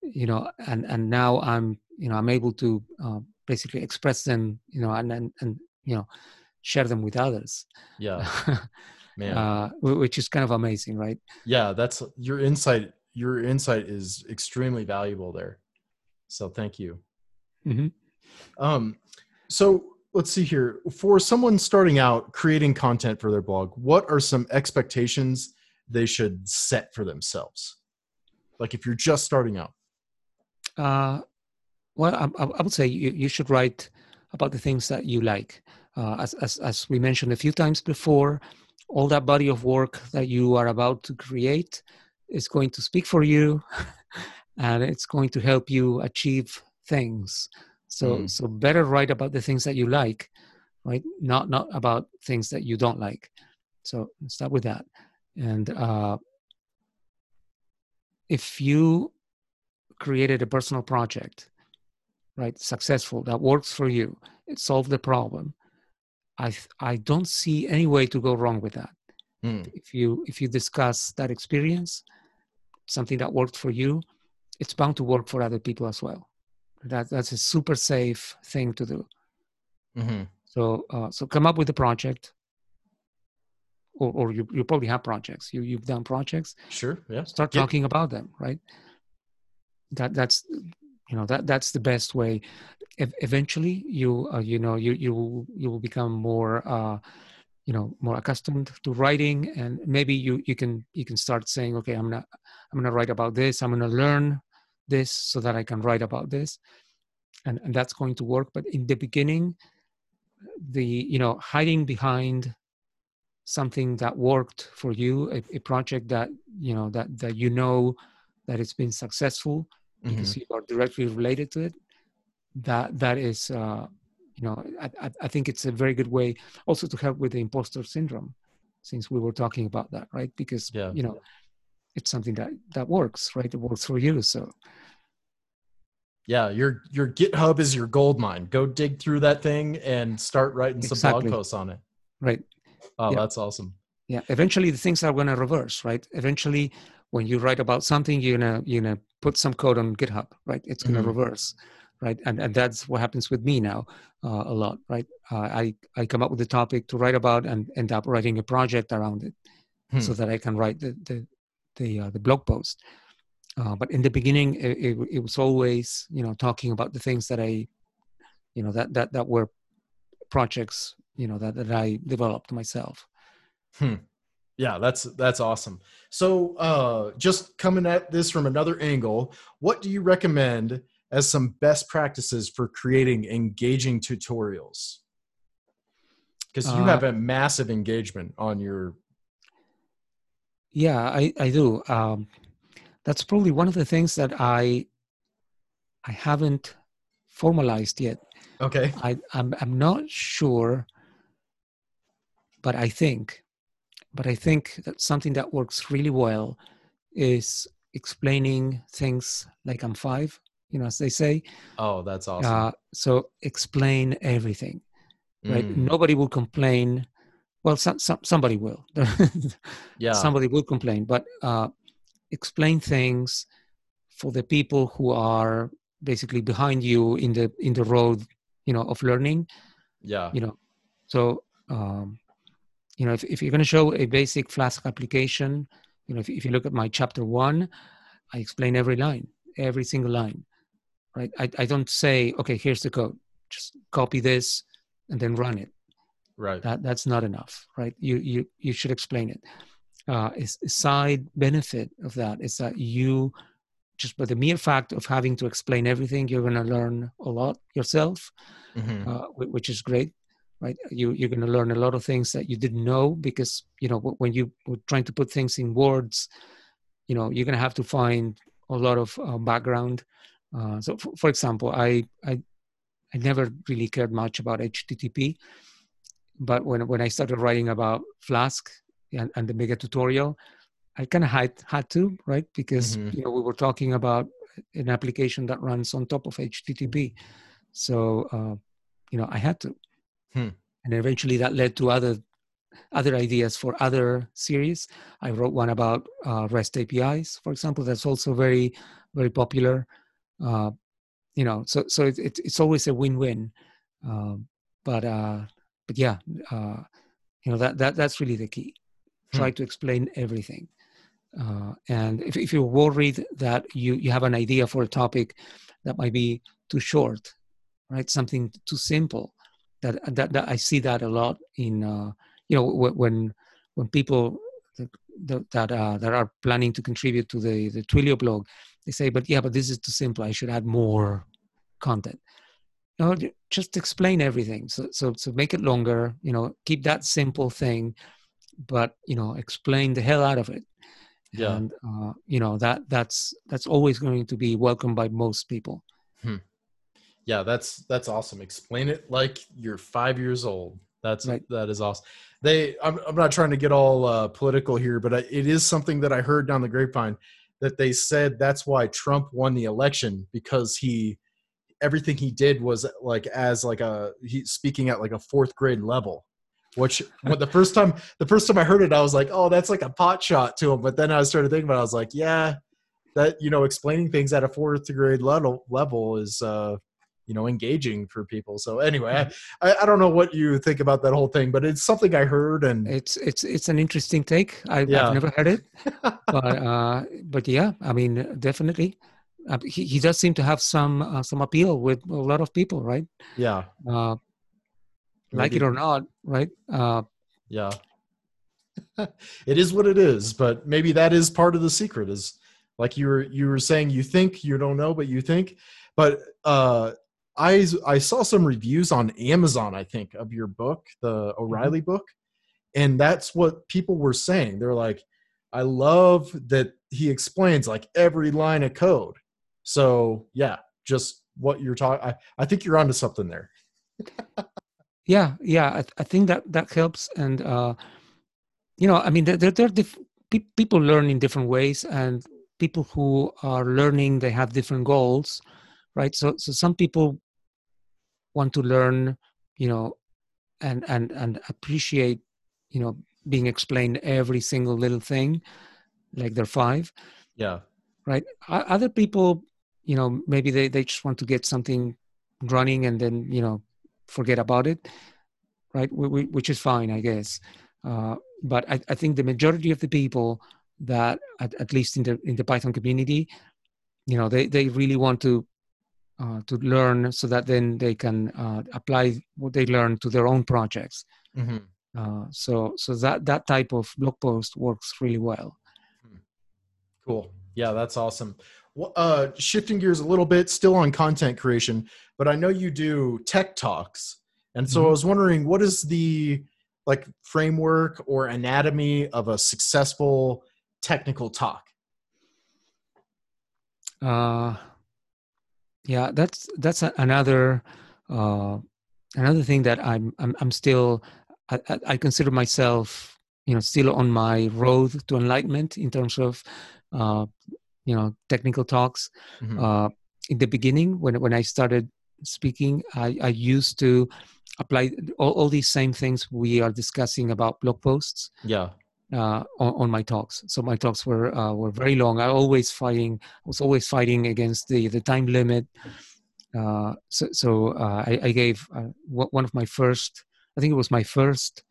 you know, and and now I'm you know I'm able to uh, basically express them, you know, and and and you know share them with others. Yeah, man, uh, which is kind of amazing, right? Yeah, that's your insight. Your insight is extremely valuable there. So thank you. Mm-hmm. Um, so let's see here. For someone starting out creating content for their blog what are some expectations they should set for themselves? Like if you're just starting out. Uh, well I, I, would say you, you should write about the things that you like. Uh, as, as, as we mentioned a few times before all that body of work that you are about to create is going to speak for you and it's going to help you achieve things so mm. so better write about the things that you like, right? Not not about things that you don't like. So start with that. And uh, if you created a personal project, right, successful that works for you, it solved the problem. I I don't see any way to go wrong with that. Mm. If you if you discuss that experience, something that worked for you, it's bound to work for other people as well That that's a super safe thing to do. Mm-hmm. So uh, so come up with a project, or or you you probably have projects. You you've done projects. Sure. Yeah. Start Get- talking about them. Right. That that's you know that that's the best way. Ev- eventually, you uh, you know you you you will become more. Uh, you know more accustomed to writing and maybe you you can you can start saying okay i'm gonna i'm gonna write about this i'm gonna learn this so that i can write about this and and that's going to work but in the beginning the you know hiding behind something that worked for you a, a project that you know that that you know that it's been successful Mhm. because you are directly related to it that that is uh, you know I, I- I think it's a very good way also to help with the imposter syndrome since we were talking about that right because Yeah. you know it's something that that works right it works for you so Yeah. Your your GitHub is your gold mine. Go dig through that thing and start writing some Exactly. blog posts on it. right Oh, Yeah. that's awesome. yeah eventually the things are going to reverse right eventually when you write about something you're gonna you're gonna put some code on github right it's gonna Mhm. reverse right and and that's what happens with me now uh, a lot right uh, i i come up with a topic to write about and end up writing a project around it so that i can write the the the, uh, the blog post uh, but in the beginning it, it, it was always you know talking about the things that i you know that that that were projects you know that, that i developed myself Hmm. Yeah, that's that's awesome. So, uh, just coming at this from another angle, what do you recommend as some best practices for creating engaging tutorials? Because you Uh, have a massive engagement on your. Yeah, I, I do. Um, that's probably one of the things that I I haven't formalized yet. Okay. I I'm I'm not sure, but I think, but I think that something that works really well is explaining things like I'm five. You know, as they say. Oh, that's awesome. Uh, so explain everything. Right? Mm, Nobody will complain. Well, some, some somebody will. yeah. somebody will complain but uh, explain things for the people who are basically behind you in the in the road you know of learning yeah. you know so um, you know if, if you're going to show a basic flask application you know if, if you look at my chapter one i explain every line every single line right I, I don't say okay here's the code just copy this and then run it Right. that that's not enough right you you you should explain it uh is a side benefit of that is that you just by the mere fact of having to explain everything you're going to learn a lot yourself Mhm. uh, which is great right you you're going to learn a lot of things that you didn't know because you know when you were trying to put things in words you know you're going to have to find a lot of uh, background uh, so for, for example i i i never really cared much about http but when when i started writing about flask and, and the mega tutorial i kind of had had to right? Because Mhm. you know we were talking about an application that runs on top of http so uh, you know i had to. Hmm. and eventually that led to other other ideas for other series. I wrote one about uh, rest apis for example that's also very very popular. Uh, you know so so it, it, it's always a win-win. Um, but uh but yeah uh you know that that that's really the key. Try to explain everything. Uh, and if, if you're worried that you you have an idea for a topic that might be too short right something too simple that that, that i see that a lot in uh, you know wh- when when people that that that, uh, that are planning to contribute to the the twilio blog they say but yeah but this is too simple. I should add more content no just explain everything. So so so make it longer you know keep that simple thing but you know explain the hell out of it. Yeah. and uh, you know that that's that's always going to be welcomed by most people. Yeah that's that's awesome. Explain it like you're five years old. That's Right. that is awesome they i'm, I'm not trying to get all uh, political here but I, it is something that i heard down the grapevine that they said that's why trump won the election because he everything he did was like as like a he speaking at like a fourth grade level which when the first time the first time i heard it i was like oh that's like a pot shot to him but then i started thinking about it i was like yeah that you know explaining things at a fourth grade level level is uh you know engaging for people so anyway Mm-hmm. I, I don't know what you think about that whole thing but it's something i heard and It's it's it's an interesting take. I, Yeah. I've never heard it, but uh, but yeah, I mean, definitely, uh, he he does seem to have some uh, some appeal with a lot of people, right? yeah. Uh, like it or not, right? Uh, yeah. It is what it is but maybe that is part of the secret is like you were you were saying you think you don't know but you think. But uh i i saw some reviews on amazon i think of your book the o'reilly book and that's what people were saying. They're like i love that he explains like every line of code so yeah just what you're talking I, I think you're onto something there yeah, yeah, I, I think that that helps, and uh, you know, I mean, there there, there are diff- pe- people learn in different ways, and people who are learning they have different goals, right? So so some people want to learn, you know, and and and appreciate, you know, being explained every single little thing, like they're five, yeah right? Other people, you know, maybe they, they just want to get something running and then, you know, forget about it, right? Wh- wh- Which is fine, I guess. Uh, but I, I think the majority of the people that, at, at least in the in the Python community, you know, they, they really want to uh, to learn so that then they can uh, apply what they learn to their own projects. hmm Uh, so so that that type of blog post works really well. Cool. Yeah, that's awesome. Well, uh, shifting gears a little bit, still on content creation, but I know you do tech talks, and so I Mhm. was wondering, what is the like framework or anatomy of a successful technical talk? Uh, yeah, that's that's another uh, another thing that I'm I'm, I'm still I, I- I consider myself you know still on my road to enlightenment in terms of uh, you know technical talks. Mhm. Uh, in the beginning, when when I started speaking, I, I used to apply all, all these same things we are discussing about blog posts yeah. uh, on, on my talks. So my talks were uh, were very long. I always fighting I was always fighting against the the time limit. Uh, so so uh, I, I gave uh, one one of my first. I think it was my first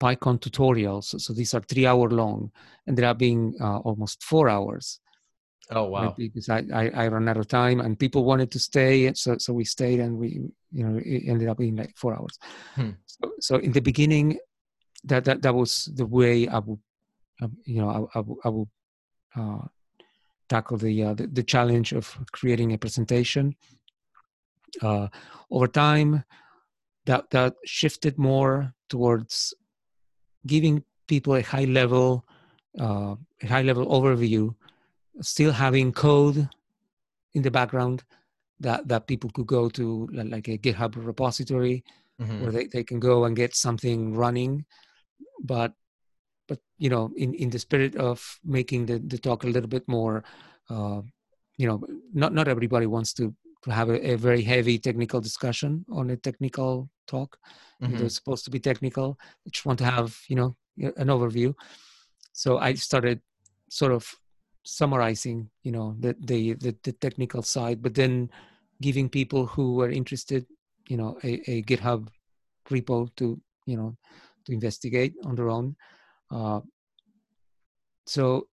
PyCon tutorials. So, so these are three hour long, ended up being uh, almost four hours. Oh wow. Because I, I I ran out of time and people wanted to stay, so so we stayed and we you know it ended up being like four hours. Hmm. So so in the beginning, that that that was the way I would um, you know I, I, would- I would uh, tackle the, uh, the the challenge of creating a presentation. Uh, over time, that that shifted more towards giving people a high level uh, a high level overview, still having code in the background that that people could go to like a GitHub repository Mhm. where they, they can go and get something running but but you know in in the spirit of making the, the talk a little bit more uh, you know not not everybody wants to to have a, a very heavy technical discussion on a technical talk Mhm. they're supposed to be technical they just want to have you know an overview so i started sort of summarizing you know the the the, the technical side but then giving people who were interested you know a, a github repo to you know to investigate on their own uh, so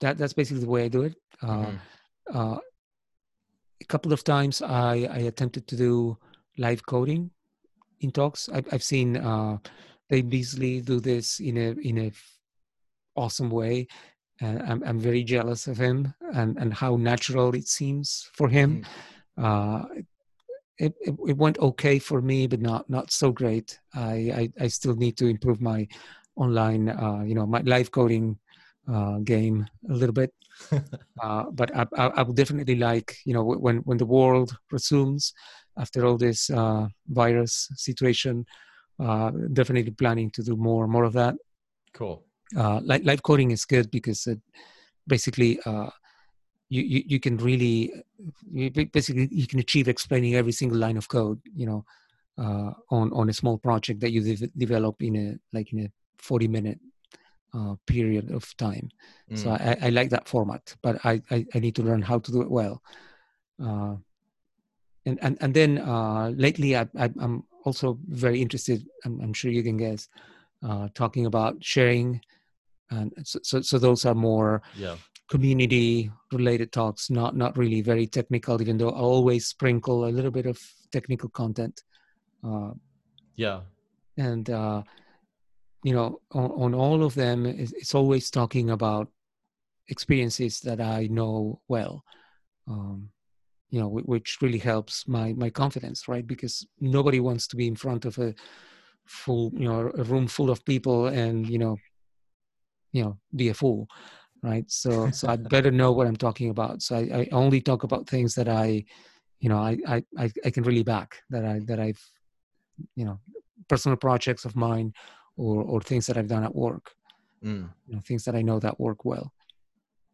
that that's basically the way i do it uh, Mhm. uh, a couple of times I, I attempted to do live coding in talks. I've, I've seen uh, Dave Beazley do this in a in a awesome way, and I'm I'm very jealous of him and and how natural it seems for him. Uh, it, it it went okay for me, but not not so great. I I, I still need to improve my online, uh, you know, my live coding uh, game a little bit uh, but I, I, I would definitely like you know when when the world resumes after all this uh, virus situation uh, definitely planning to do more more of that Cool. Uh, live, live coding is good because it basically uh, you, you you can really you basically you can achieve explaining every single line of code you know uh, on on a small project that you de- develop in a like in a 40 minute uh, period of time. Mm. So I, I like that format, but I, I, I need to learn how to do it well. Uh, and, and and then uh, lately I, I am also very interested. I'm, I'm, sure you can guess, uh, talking about sharing, and so, so, so those are more yeah. community related talks, not not really very technical. Even though I always sprinkle a little bit of technical content. Uh, yeah, and uh, you know on, on all of them it's, it's, always talking about experiences that i know well um, you know which really helps my my confidence right because nobody wants to be in front of a full you know a room full of people and you know you know be a fool right so so i'd better know what i'm talking about so I, I only talk about things that i you know I, I i can really back that i that i've you know personal projects of mine or or things that I've done at work. Mm. You know, things that I know that work well.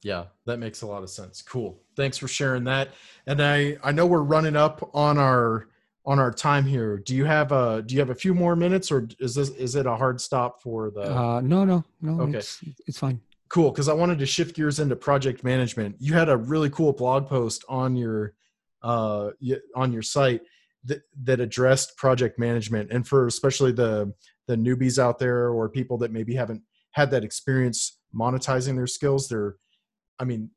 Yeah, that makes a lot of sense. Cool. Thanks for sharing that. And I I know we're running up on our on our time here. Do you have a do you have a few more minutes or is this is it a hard stop for the uh no no no okay. it's, it's fine. Cool, because I wanted to shift gears into project management. You had a really cool blog post on your uh on your site that, that addressed project management and for especially the the newbies out there or people that maybe haven't had that experience monetizing their skills they're i mean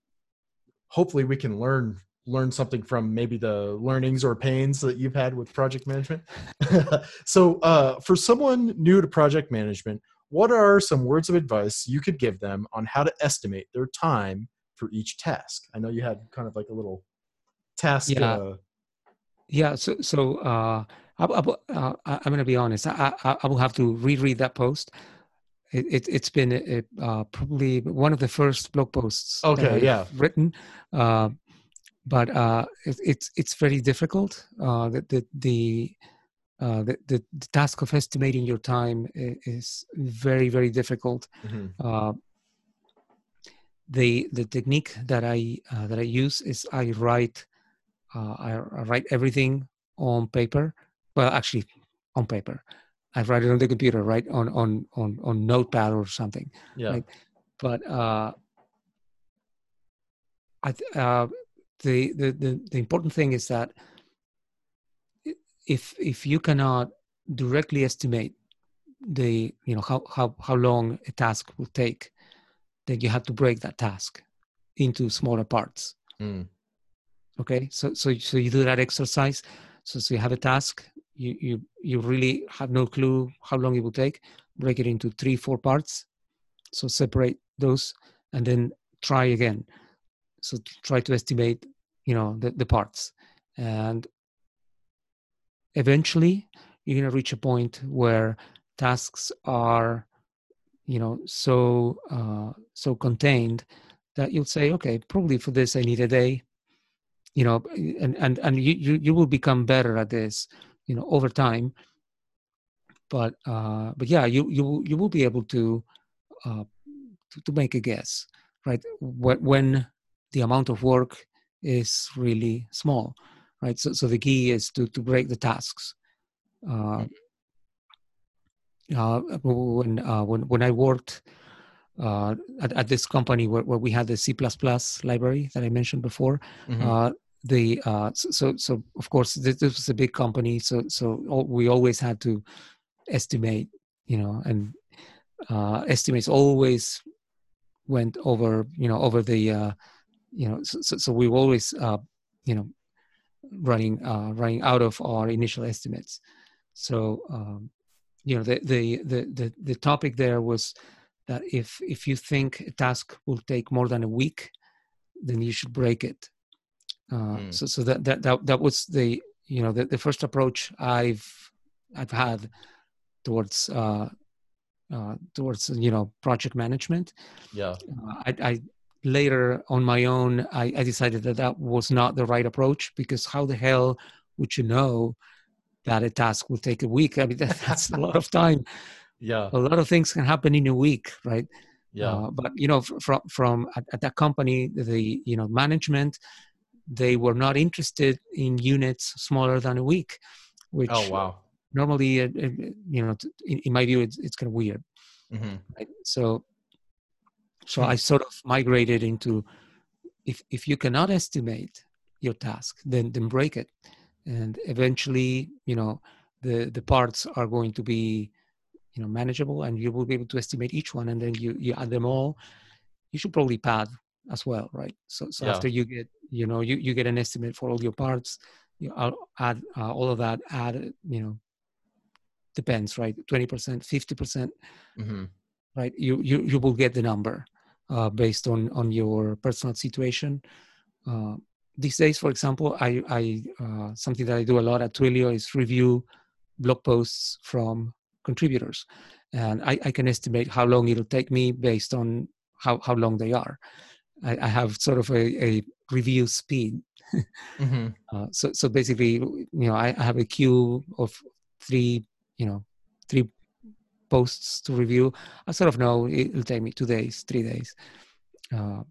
hopefully we can learn learn something from maybe the learnings or pains that you've had with project management so uh, for someone new to project management what are some words of advice you could give them on how to estimate their time for each task i know you had kind of like a little task yeah. Uh, yeah so so uh I, I, uh, I'm going to be honest. I, I, I, will have to reread that post. It, it, has been it, uh, probably one of the first blog posts. Okay, yeah, written, uh, but uh, it, it's it's very difficult. Uh, the the the, uh, the, the, the task of estimating your time is very very difficult. Mm-hmm. Uh, the the technique that I uh, that I use is I write uh, I, I, write everything on paper. Well, actually, on paper. I write it on the computer, right? On on on on Notepad or something. Yeah. Right? But uh, I uh, the, the the the important thing is that if if you cannot directly estimate the you know how how how long a task will take, then you have to break that task into smaller parts. Mm okay? So so so you do that exercise. So so you have a task you you you really have no clue how long it will take break it into three four parts. So separate those and then try again so try to estimate you know the, the parts. And eventually you're going to reach a point where tasks are you know so uh, so contained that you'll say okay probably for this i need a day. You know and and and you you, you will become better at this you know over time. But uh but yeah you you you will be able to uh to, to make a guess right? When the amount of work is really small right? So so the key is to to break the tasks. Uh, uh when uh when when i worked uh, at, at, this company where, where, we had the C++ library that I mentioned before, mm-hmm. uh, the uh, so so of course this, this, was a big company so so we always had to estimate you know and uh, estimates always went over you know over the uh, you know so, so we were always uh, you know running uh, running out of our initial estimates so um, you know the, the the the the topic there was that if if you think a task will take more than a week then you should break it mm. So so that, that that that was the you know the, the first approach I've I've had towards uh, uh, towards you know project management. Yeah, uh, I, I later on my own I, I decided that that was not the right approach because how the hell would you know that a task will take a week? I mean that, that's a lot of time. Yeah, a lot of things can happen in a week, right? Yeah, uh, but you know from from at, at that company the you know management they were not interested in units smaller than a week, which oh wow normally uh, uh, you know in, in, my view it's, it's kind of weird. Mm-hmm. Right? So So. I sort of migrated into if if you cannot estimate your task, then then break it, and eventually, you know, the the parts are going to be, you know, manageable, and you will be able to estimate each one, and then you you add them all. You should probably pad as well, right? So so Yeah. after you get, you know, you you get an estimate for all your parts, you add uh, all of that, add, you know, depends, right? Twenty percent, fifty percent hmm right you you, you will get the number uh, based on on your personal situation. Uh, these days for example i i uh, something that i do a lot at twilio is review blog posts from contributors. And i, I can estimate how long it'll take me based on how, how long they are. I, I have sort of a, a review speed. Hmm uh, so so basically, you know, I, I have a queue of three, you know, three posts to review. I sort of know it'll take me two days, three days. Uh,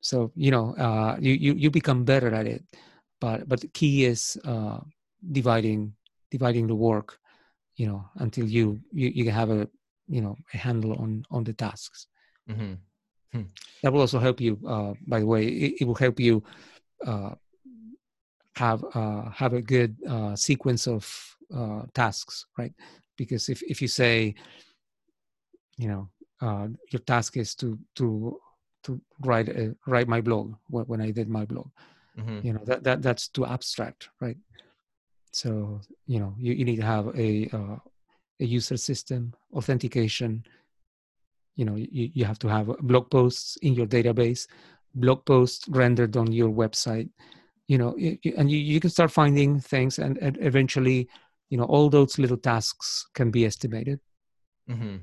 so you know, uh, you, you you become better at it, but but the key is uh, dividing dividing the work, you know, until you you, you have a you know a handle on on the tasks. hmm That will also help you. Uh, by the way, it, it will help you uh, have uh, have a good uh, sequence of uh, tasks, right? Because if if you say, you know, uh, your task is to to to write a, write my blog when when I did my blog, hmm you know that that that's too abstract, right? So you know you, you need to have a uh, a user system authentication. You know you, you have to have blog posts in your database, blog posts rendered on your website. You know, and you, you can start finding things, and, and eventually, you know, all those little tasks can be estimated. hmm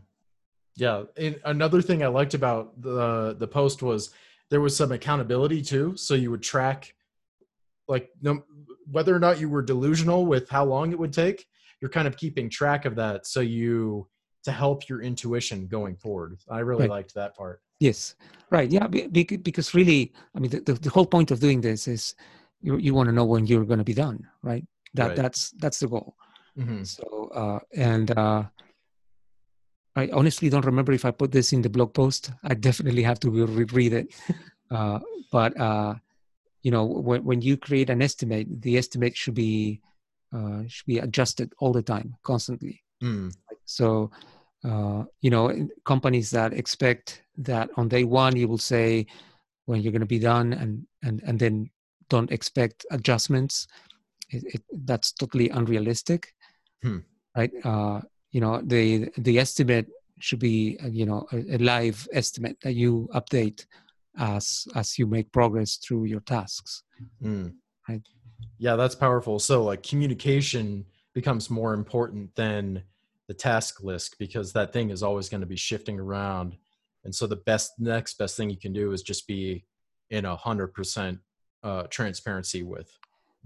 Yeah, and another thing I liked about the the post was there was some accountability too. So you would track, like, no, whether or not you were delusional with how long it would take. You're kind of keeping track of that, so you to help your intuition going forward. I really Right. liked that part. Yes, right. Yeah, be- be- because really, I mean, the, the, the whole point of doing this is you you want to know when you're going to be done, right? That Right. that's that's the goal. Hmm So, uh, and uh, I honestly don't remember if I put this in the blog post. I definitely have to re- reread it. uh, but uh, you know, when when you create an estimate, the estimate should be uh, should be adjusted all the time, constantly. Mm. So, uh, you know, companies that expect that on day one you will say when you're going to be done, and and and then don't expect adjustments, it, it, that's totally unrealistic, Hmm. right? Uh, you know, the the estimate should be uh, you know a, a live estimate that you update as as you make progress through your tasks. Mm. Right. Yeah, that's powerful. So like communication becomes more important than the task list because that thing is always going to be shifting around. And so the best next best thing you can do is just be in a hundred percent uh transparency with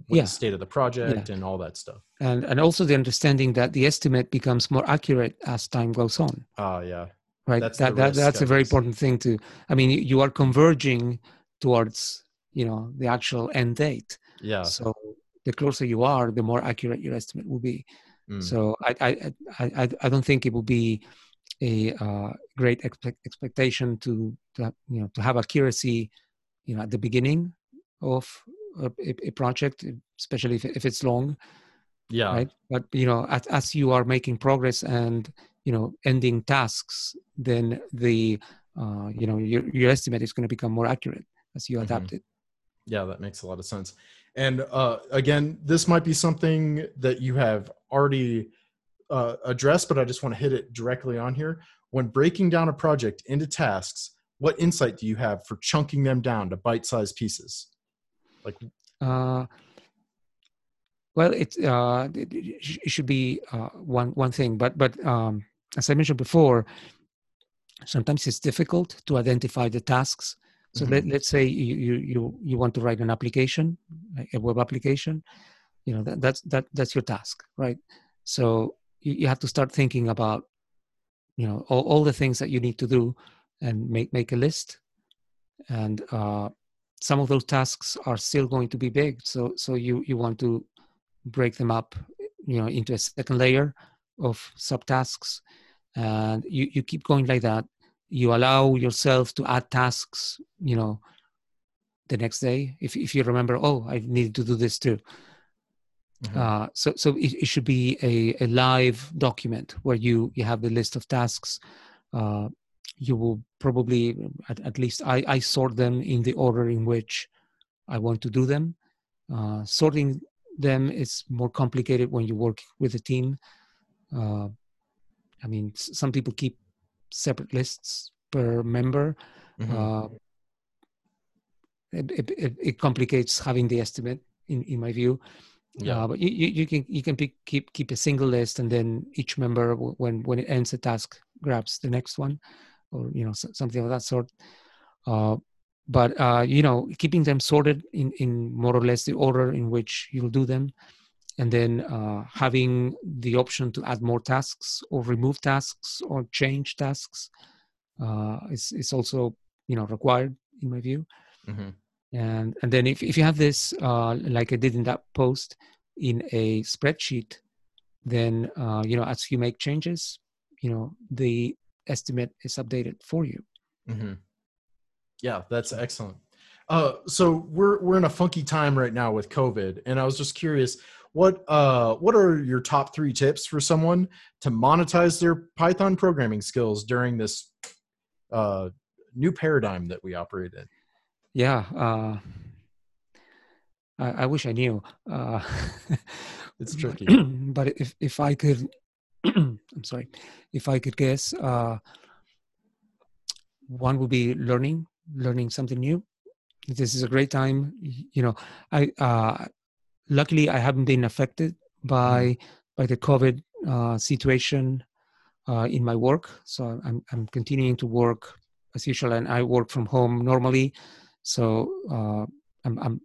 Yeah. the state of the project and all that stuff. And, and also the understanding that the estimate becomes more accurate as time goes on. Ah yeah. right That's that, that that's a very important thing to i mean you, are converging towards you know the actual end date Yeah. so the closer you are the more accurate your estimate will be Mm. so I, I i i i don't think it will be a uh, great expect, expectation to to have, you know to have accuracy you know at the beginning of a, a- project especially if, if it's long yeah. right but you know as, as you are making progress and you know ending tasks then the uh, you know your, your estimate is going to become more accurate as you Mhm. adapt it Yeah, that makes a lot of sense. And uh, again, this might be something that you have already uh, addressed, but I just want to hit it directly on here. When breaking down a project into tasks, what insight do you have for chunking them down to bite-sized pieces? Like, uh, well it, uh, it, it should be uh, one one thing but but um, as i mentioned before sometimes it's difficult to identify the tasks. So let, let's say you, you you you want to write an application like a web application you know that, that's that that's your task right? So you, you have to start thinking about you know all, all the things that you need to do and make make a list. And uh, some of those tasks are still going to be big so so you you want to break them up you know into a second layer of subtasks. And you you keep going like that. You allow yourself to add tasks you know the next day. If, if you remember oh i need to do this too. Mm-hmm. uh, so so it, it, should be a, a live document where you you have the list of tasks uh, you will probably at, at least I, I sort them in the order in which i want to do them. Uh, sorting them is more complicated when you work with a team. Uh, i mean some people keep separate lists per member. Mm-hmm. Uh, it, it, it, complicates having the estimate in, in my view. Yeah. Uh, but you, you, you, can you can pick, keep keep a single list and then each member when when it ends a task grabs the next one or you know something of that sort. Uh, but uh, you know keeping them sorted in in more or less the order in which you'll do them. And then uh, having the option to add more tasks or remove tasks or change tasks uh, is is also you know required in my view. Mm-hmm. and and then if, if you have this uh, like i did in that post in a spreadsheet then uh, you know as you make changes you know the estimate is updated for you. Mm-hmm. yeah that's excellent. Uh, so we're we're in a funky time right now with covid and i was just curious what uh what are your top three tips for someone to monetize their python programming skills during this uh new paradigm that we operate in? Yeah uh i, I wish i knew uh it's tricky. but if if i could i'm sorry if i could guess uh one would be learning learning something new this is a great time you know i uh luckily i haven't been affected by mm. by the covid uh situation uh in my work so i'm i'm continuing to work as usual and i work from home normally so uh, I'm, I'm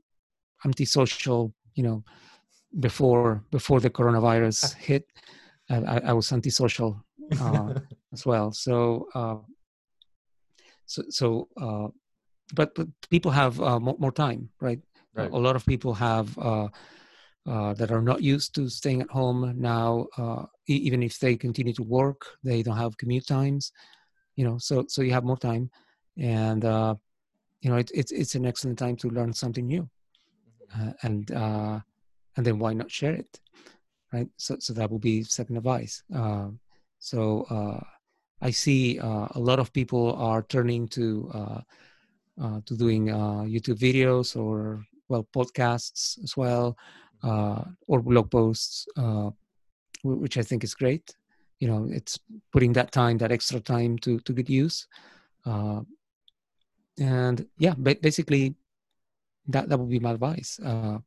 antisocial. You know, before before the coronavirus hit, I, I was antisocial uh, as well. So uh, so so. Uh, but, but people have uh, more, more, time, right? right? A lot of people have uh, that are not used to staying at home now. even if they continue to work, they don't have commute times. You know, so so you have more time, and you know, it, it's it's an excellent time to learn something new, mm-hmm. uh, and uh, and then why not share it, right? So so that would be second advice. Uh, so uh, I see uh, a lot of people are turning to uh, to doing YouTube videos or well podcasts as well, or blog posts, which I think is great. You know, it's putting that time, that extra time to to good use. Uh, and yeah basically that that would be my advice uh,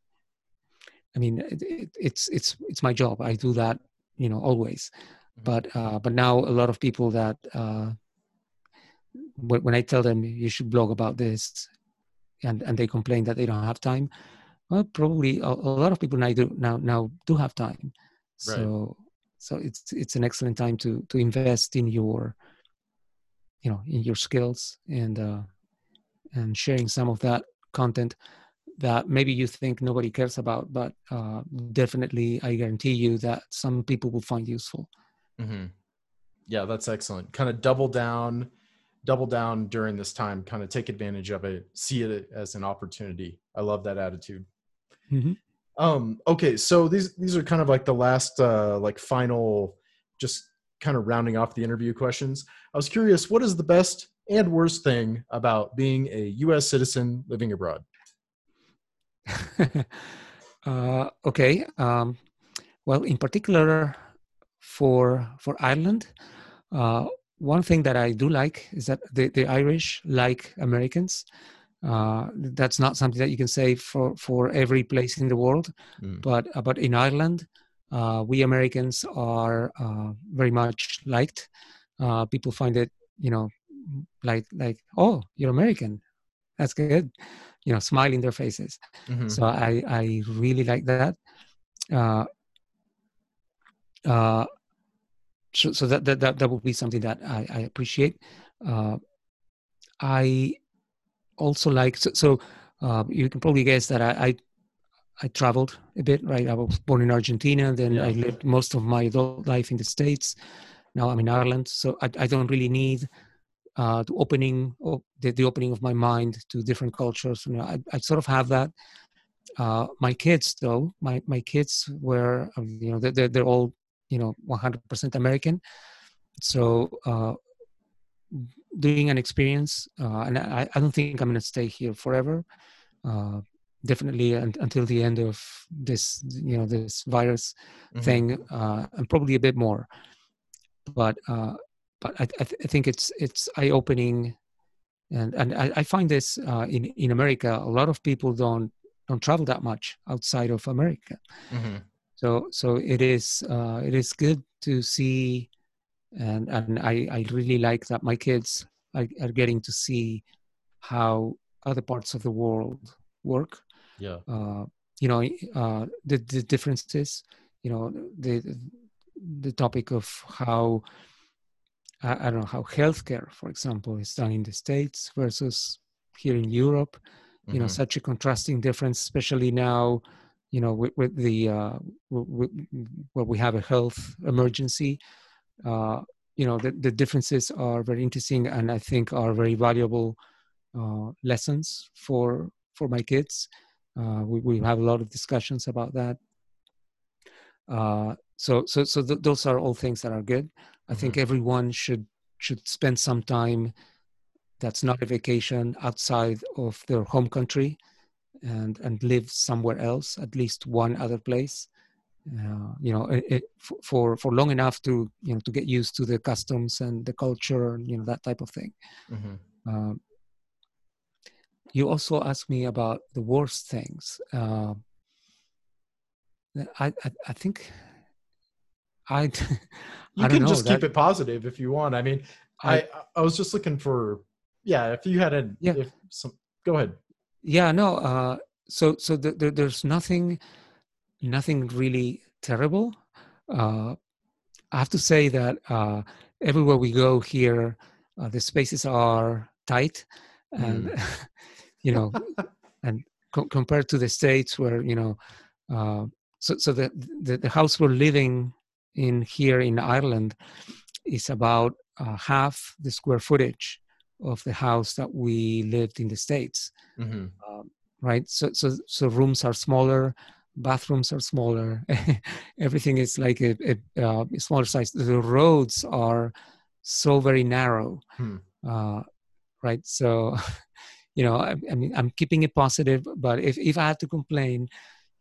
i mean it, it, it's it's it's my job i do that you know always mm-hmm. but uh, but now a lot of people that uh, when, when i tell them you should blog about this and and they complain that they don't have time well probably a, a lot of people now do now now do have time right. so so it's it's an excellent time to to invest in your you know in your skills and uh and sharing some of that content that maybe you think nobody cares about, but uh, definitely I guarantee you that some people will find useful. Mm-hmm. Yeah, that's excellent. Kind of double down, double down during this time. Kind of take advantage of it. See it as an opportunity. I love that attitude. Mm-hmm. Um, okay, so these these are kind of like the last uh, like final, just kind of rounding off the interview questions. I was curious, what is the best and worst thing about being a U.S. citizen living abroad? uh, okay. Um, well, in particular, for for Ireland, uh, one thing that I do like is that the, the Irish like Americans. Uh, that's not something that you can say for, for every place in the world, mm. but uh, but in Ireland, uh, we Americans are uh, very much liked. people find it, you know, like like oh you're american that's good you know smile in their faces mm-hmm. so i i really like that uh uh so, so that, that that that would be something that i i appreciate uh i also like so, so uh, you can probably guess that I, I I traveled a bit, right? I was born in Argentina, then yeah. I lived most of my adult life in the States. Now I'm in Ireland, so I, I don't really need uh, the opening, the, the opening of my mind to different cultures. You know, I, I sort of have that. Uh, my kids, though, my my kids were, um, you know, they're they're all, you know, 100% American. So uh, doing an experience, uh, and I, I don't think I'm going to stay here forever. Uh, definitely until the end of this, you know, this virus mm-hmm. thing, uh, and probably a bit more. But uh, but I, I, th- I, think it's it's eye opening, and and I, I find this uh, in in America. A lot of people don't don't travel that much outside of America. Mm-hmm. So so it is uh, it is good to see and and I, I really like that my kids are, are getting to see how other parts of the world work. Yeah. Uh, you know uh, the the differences. You know the the topic of how I, I don't know how healthcare, for example, is done in the states versus here in Europe. You mm-hmm. know, such a contrasting difference, especially now. You know, with, with the uh, with, where we have a health emergency uh, you know the, the differences are very interesting and i think are very valuable uh, lessons for for my kids uh, we, we have a lot of discussions about that uh, so so so th- those are all things that are good i mm-hmm. think everyone should should spend some time that's not a vacation outside of their home country and and live somewhere else at least one other place uh, you know it, it, for for long enough to you know to get used to the customs and the culture and you know that type of thing mm-hmm. uh, you also asked me about the worst things uh, I, I, I think i you I can just that, keep it positive if you want i mean I, I i was just looking for yeah if you had a yeah if some go ahead yeah no uh so so the, the, there's nothing nothing really terrible. Uh, I have to say that uh, everywhere we go here, uh, the spaces are tight, and mm. you know, and co- compared to the states where you know, uh, so so the, the, the house we're living in here in Ireland is about uh, half the square footage of the house that we lived in the states. Mm-hmm. Um, right, so so so rooms are smaller bathrooms are smaller everything is like a, a, uh, smaller size the roads are so very narrow hmm. uh, right so you know I, I, mean i'm keeping it positive but if, if i had to complain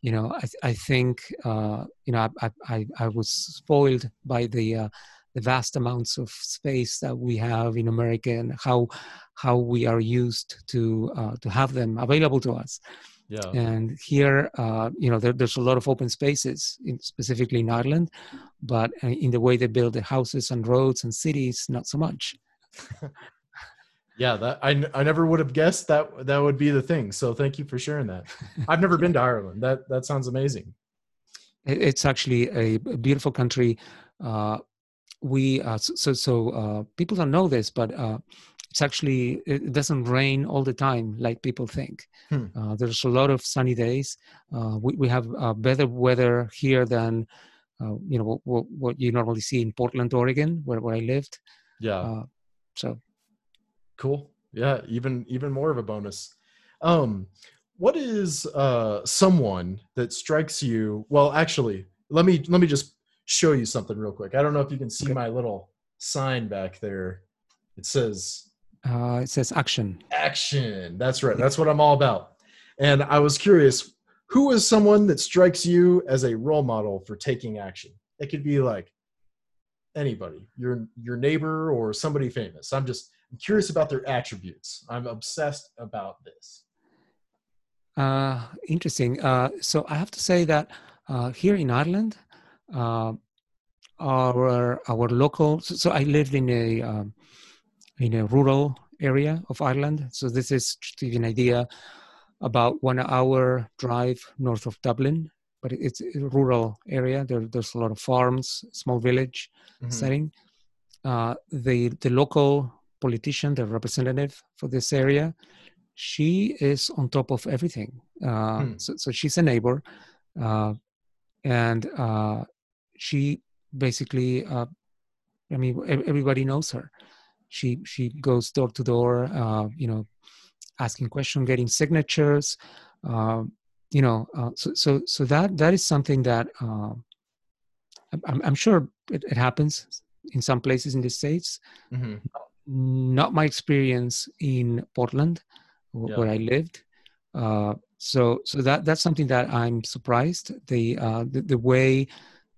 you know i, I think uh, you know I, I, I was spoiled by the uh, the vast amounts of space that we have in america and how how we are used to uh, to have them available to us yeah. And here, uh, you know, there, there's a lot of open spaces, in, specifically in Ireland, but uh, in the way they build the houses and roads and cities, not so much. yeah, that I, I never would have guessed that that would be the thing. So thank you for sharing that. I've never been to Ireland. That that sounds amazing. It's actually a beautiful country. Uh, we uh, so so uh, people don't know this, but uh, it's actually it doesn't rain all the time like people think. Hmm. Uh, there's a lot of sunny days. Uh, we we have uh, better weather here than uh, you know what, what, you normally see in Portland, Oregon, where where I lived. Yeah. Uh, so cool. Yeah, even even more of a bonus. Um, what is uh someone that strikes you? Well, actually, let me let me just show you something real quick. I don't know if you can see okay. my little sign back there. It says uh, it says action. Action. That's right. That's what I'm all about. And I was curious, who is someone that strikes you as a role model for taking action? It could be like anybody, your your neighbor or somebody famous. I'm just I'm curious about their attributes. I'm obsessed about this. Uh, interesting. Uh, so I have to say that uh, here in Ireland, uh, our our local. So, so I lived in a um, in a rural area of Ireland. So this is to give you an idea about one hour drive north of Dublin, but it's a rural area. There, there's a lot of farms, small village mm-hmm. setting. Uh, the the local politician, the representative for this area, she is on top of everything. Uh, hmm. so, so, she's a neighbor, uh, and uh, she basically, uh, I mean, everybody knows her she she goes door to door, uh, you know, asking questions, getting signatures. Uh, you know, uh, so so so that that is something that uh, I'm, I'm sure it, it, happens in some places in the states. Mm-hmm. Not my experience in Portland, yeah. where I lived. Uh, so so that that's something that I'm surprised the uh, the, the way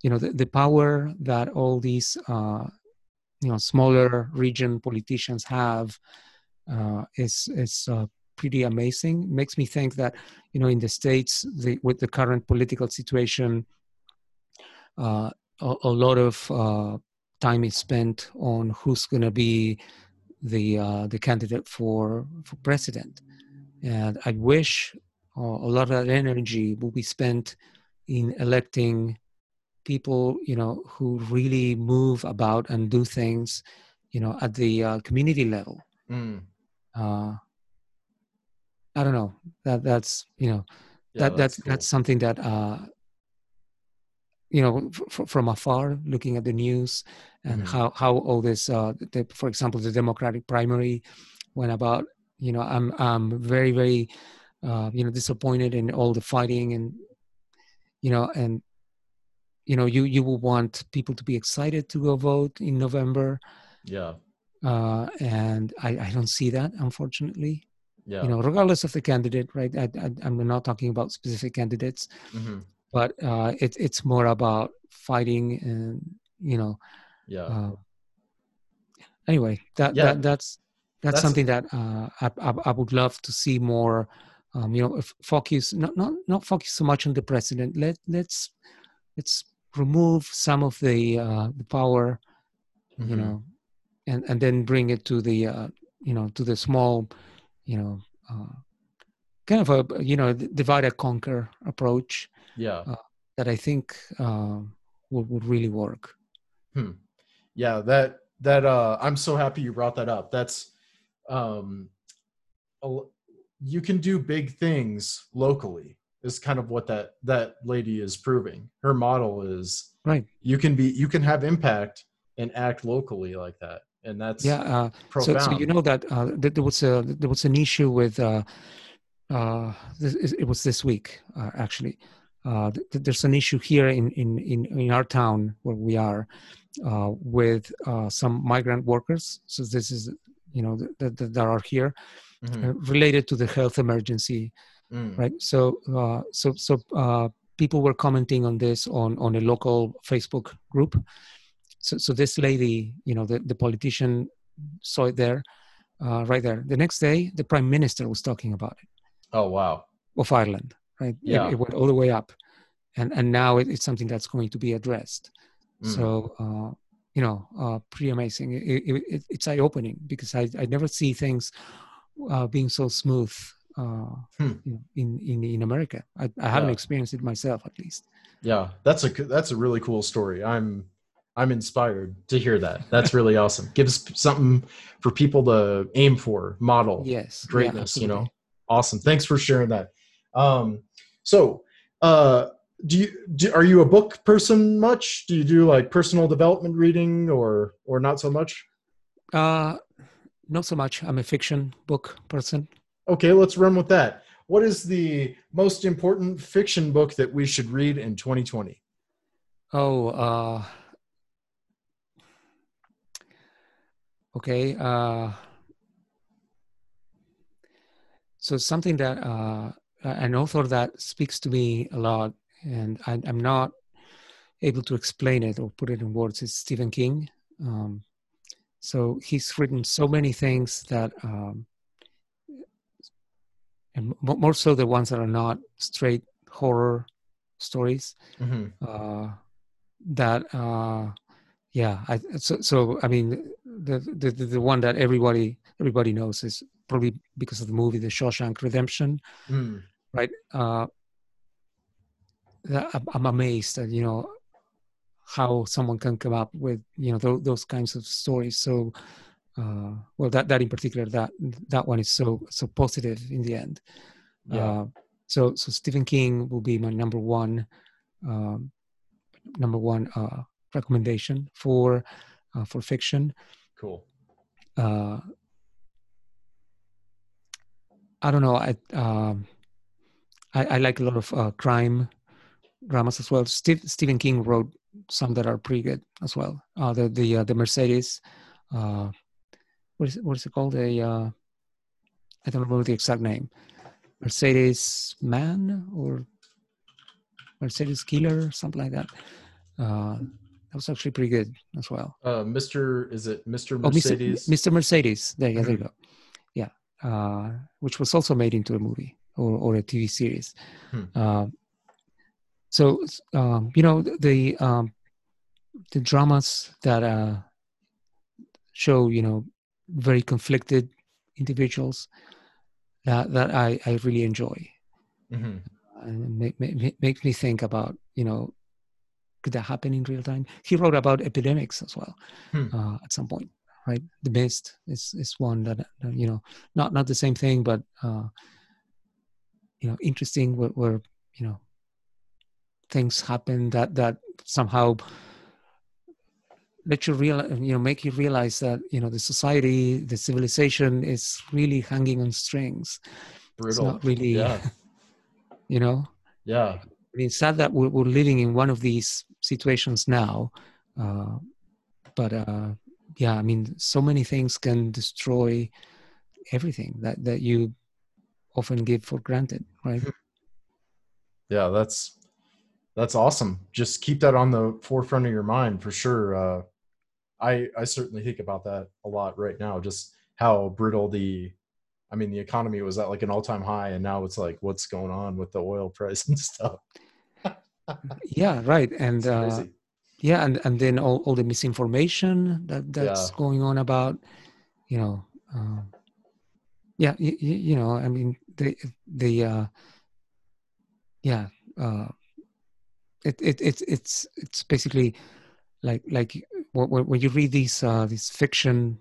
you know the, the power that all these uh, you know smaller region politicians have uh, is is uh, pretty amazing. Makes me think that you know in the states the, with the current political situation, uh, a, a, lot of uh, time is spent on who's going to be the uh, the candidate for for president, and I wish uh, a lot of that energy will be spent in electing people you know who really move about and do things you know at the uh, community level mm. uh, i don't know that that's you know yeah, that that's that's, cool. that's something that uh, you know f- from afar looking at the news and mm-hmm. how how all this uh, the, for example the democratic primary went about you know i'm i'm very very uh, you know disappointed in all the fighting and you know and you know you you will want people to be excited to go vote in november yeah uh, and I, I don't see that unfortunately yeah. you know regardless of the candidate right I, I, am not talking about specific candidates mm-hmm. But uh, it, it's more about fighting and you know yeah uh, anyway that, yeah. that that's that's, that's something that uh, I, I, I, would love to see more um, you know focus not not not focus so much on the president let let's let's remove some of the uh, the power mm-hmm. you know and and then bring it to the uh, you know to the small you know uh, kind of a you know divide and conquer approach yeah. Uh, that i think uh, would, would really work. Hmm. yeah that that uh i'm so happy you brought that up. That's um you can do big things locally is kind of what that that lady is proving. Her model is right. you can be you can have impact and act locally like that and that's yeah uh, so, so, you know that uh, there was a there was an issue with uh, uh, this, it was this week uh, actually uh, there's an issue here in, in in in our town where we are uh, with uh, some migrant workers so this is you know that, that, that are here mm-hmm. uh, related to the health emergency, mm. right? So, uh, so, so uh, people were commenting on this on on a local Facebook group. So, so this lady, you know, the, the politician saw it there, uh, right there. The next day, the prime minister was talking about it. Oh wow! Of Ireland, right? Yeah. It, it went all the way up, and and now it, it's something that's going to be addressed. Mm. So uh, you know, uh, pretty amazing. It, it, it's eye opening because I, I never see things uh, being so smooth uh, hmm. in, in in America. I, I haven't experienced it myself, at least. Yeah, that's a that's a really cool story. I'm I'm inspired to hear that. That's really awesome. Gives something for people to aim for, model. Yes, greatness. Yeah, you know, awesome. Thanks for sharing that. Um, so, uh, do you do, are you a book person much? Do you do like personal development reading or or not so much? Uh, not so much. I'm a fiction book person. Okay, let's run with that. What is the most important fiction book that we should read in 2020? Oh, uh, okay. Uh, so something that uh, an author that speaks to me a lot, and I, am not able to explain it or put it in words, is Stephen King. Um, so he's written so many things that, um, and more so the ones that are not straight horror stories. Mm-hmm. Uh, that, uh, yeah. I, so, so I mean, the, the the one that everybody everybody knows is probably because of the movie The Shawshank Redemption, mm. right? Uh, I'm amazed that you know how someone can come up with you know th- those kinds of stories so uh, well that that in particular that that one is so so positive in the end yeah. Uh, so so stephen king will be my number one um, number one uh, recommendation for uh, for fiction cool uh, I don't know. I, um, I, I like a lot of uh, crime dramas as well. Steve, Stephen King wrote some that are pretty good as well. Uh, the the uh, the Mercedes, uh, what is it, what is it called? A uh, I don't remember the exact name. Mercedes Man or Mercedes Killer, something like that. Uh, that was actually pretty good as well. Uh, Mr. Is it Mr. Mercedes? Oh, Mr. Mr. Mercedes. There, yeah, there you go. Uh, which was also made into a movie or, or a TV series. Hmm. Uh, so um, you know the um, the dramas that uh, show you know very conflicted individuals that that I, I really enjoy. Mm-hmm. And make, make, make me think about you know could that happen in real time? He wrote about epidemics as well hmm. uh, at some point, right? The Mist is is one that, you know not not the same thing, but uh, you know interesting where, where you know things happen that that somehow let you realize you know make you realize that you know the society the civilization is really hanging on strings Brutal. it's not really yeah. you know yeah I mean, it's sad that we're, we're living in one of these situations now uh, but uh, yeah i mean so many things can destroy everything that that you often give for granted right? Yeah that's that's awesome. Just keep that on the forefront of your mind for sure. Uh, i i certainly think about that a lot right now just how brittle the i mean the economy was at like an all-time high and now it's like what's going on with the oil price and stuff? Yeah right and uh, yeah and and then all, all the misinformation that that's yeah. going on about you know uh, yeah you, you know i mean the the uh yeah uh it, it it's it's it's basically like like when, when you read these uh these fiction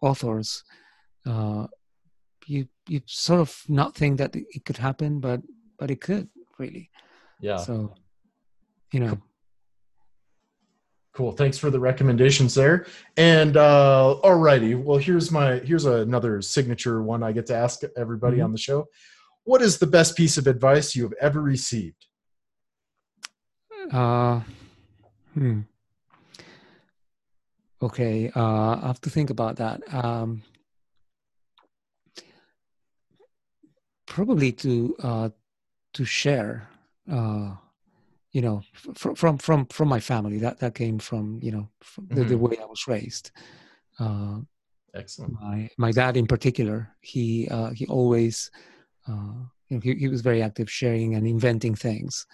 authors uh you you sort of not think that it could happen but but it could really. Yeah. So you know cool. Thanks for the recommendations there. And uh alrighty. Well here's my here's another signature one i get to ask everybody mm-hmm. on the show. What is the best piece of advice you have ever received? Uh hmm. Okay uh i have to think about that. Um probably to uh to share uh you know from from from from my family that that came from you know from the, mm-hmm. the way i was raised. Uh, excellent. my my dad in particular he uh, he always uh, you know, he, he was very active sharing and inventing things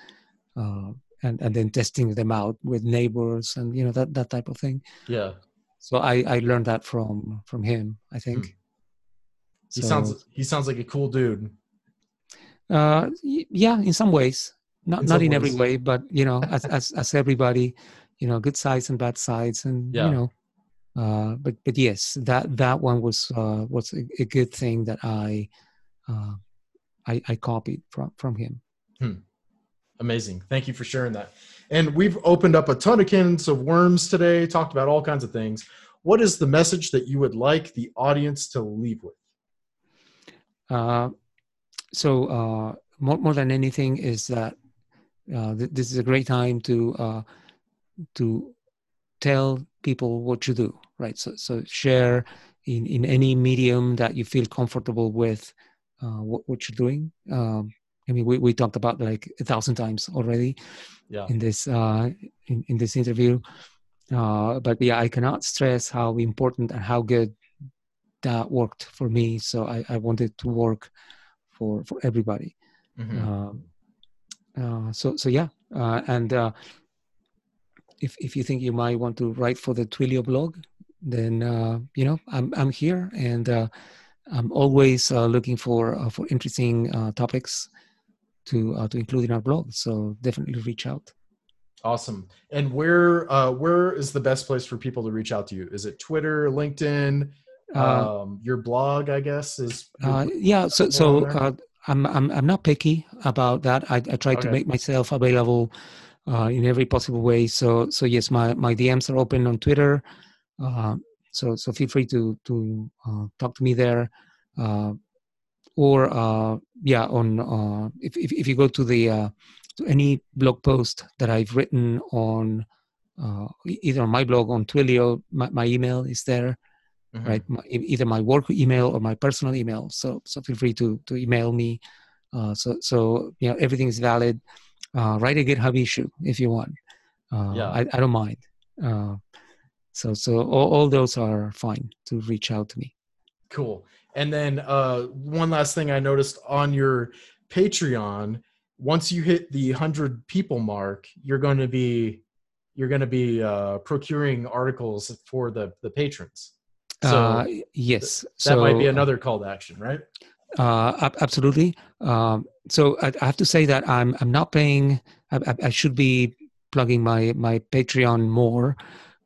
uh, and and then testing them out with neighbors and you know that that type of thing. Yeah. So i i learned that from from him i think. Hmm. he so, sounds he sounds like a cool dude. Uh yeah in some ways not in not in every way, but you know, as as as everybody, you know, good sides and bad sides, and yeah. you know, uh, but but yes, that that one was uh, was a, a good thing that I, uh, I I copied from from him. Hmm. Amazing. Thank you for sharing that. And we've opened up a ton of cans of worms today, talked about all kinds of things. What is the message that you would like the audience to leave with? Uh, so uh, more, more than anything is that uh, th- this is a great time to uh, to tell people what you do right? So so share in in any medium that you feel comfortable with uh, what, what you're doing. Um, i mean we, we talked about like a thousand times already yeah. in this uh, in, in this interview. Uh, but yeah i cannot stress how important and how good that worked for me. So i, I wanted to work for for everybody. Mm-hmm. um, uh, so so yeah, uh, and uh, if if you think you might want to write for the Twilio blog, then uh, you know I'm I'm here, and uh, I'm always looking for for interesting topics to to include in our blog. So definitely reach out. Awesome. And where where is the best place for people to reach out to you? Is it Twitter, LinkedIn? um, your blog, I guess, is. yeah. So so I'm I'm I'm not picky about that. I, I try okay. to make myself available uh, in every possible way. So so yes, my my DMs are open on Twitter. Uh, so so feel free to to uh, talk to me there, uh, or uh, yeah, on uh, if, if if you go to the uh, to any blog post that I've written on either on my blog on Twilio, my, my email is there, Mhm. right? My, either my work email or my personal email. So so feel free to to email me. Uh, so so you know everything is valid. Uh, write a GitHub issue if you want. Uh, Yeah. I, I don't mind. Uh, so so all, all those are fine to reach out to me. Cool. And then uh, one last thing I noticed on your Patreon, once you hit the hundred people mark, you're going to be you're going to be uh, procuring articles for the the patrons. So uh, yes, that so might be another call to action, right? Uh, absolutely. Um, so I, I have to say that I'm I'm not paying. I, I, should be plugging my my Patreon more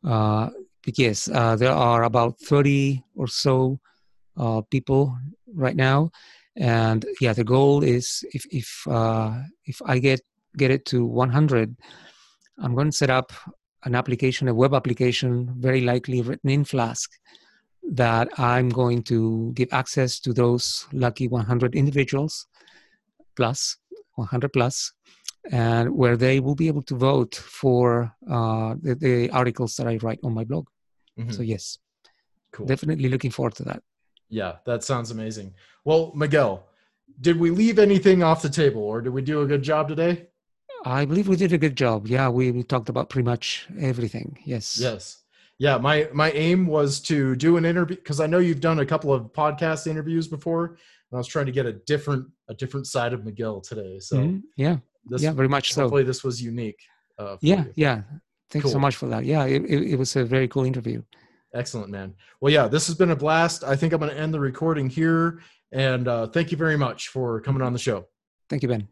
uh, because uh, there are about thirty or so uh, people right now, and yeah, the goal is if if uh, if I get get it to 100, I'm going to set up an application, a web application, very likely written in Flask, that I'm going to give access to those lucky 100 individuals plus 100 plus, and where they will be able to vote for uh, the, the articles that I write on my blog. Mhm. So yes, Cool. definitely looking forward to that. Yeah, that sounds amazing. Well, Miguel, did we leave anything off the table, or did we do a good job today? I believe we did a good job. Yeah, we, we talked about pretty much everything. Yes. Yes. Yeah, my my aim was to do an interview because I know you've done a couple of podcast interviews before, and I was trying to get a different a different side of Miguel today. So Mhm. Yeah. this, yeah. Very much so. hopefully this was unique. Uh, Yeah. you. Yeah. Thanks so much for that. Yeah. It, it, it was a very cool interview. Excellent, man. Well, yeah, this has been a blast. I think I'm going to end the recording here, and uh, thank you very much for coming on the show. Thank you, Ben.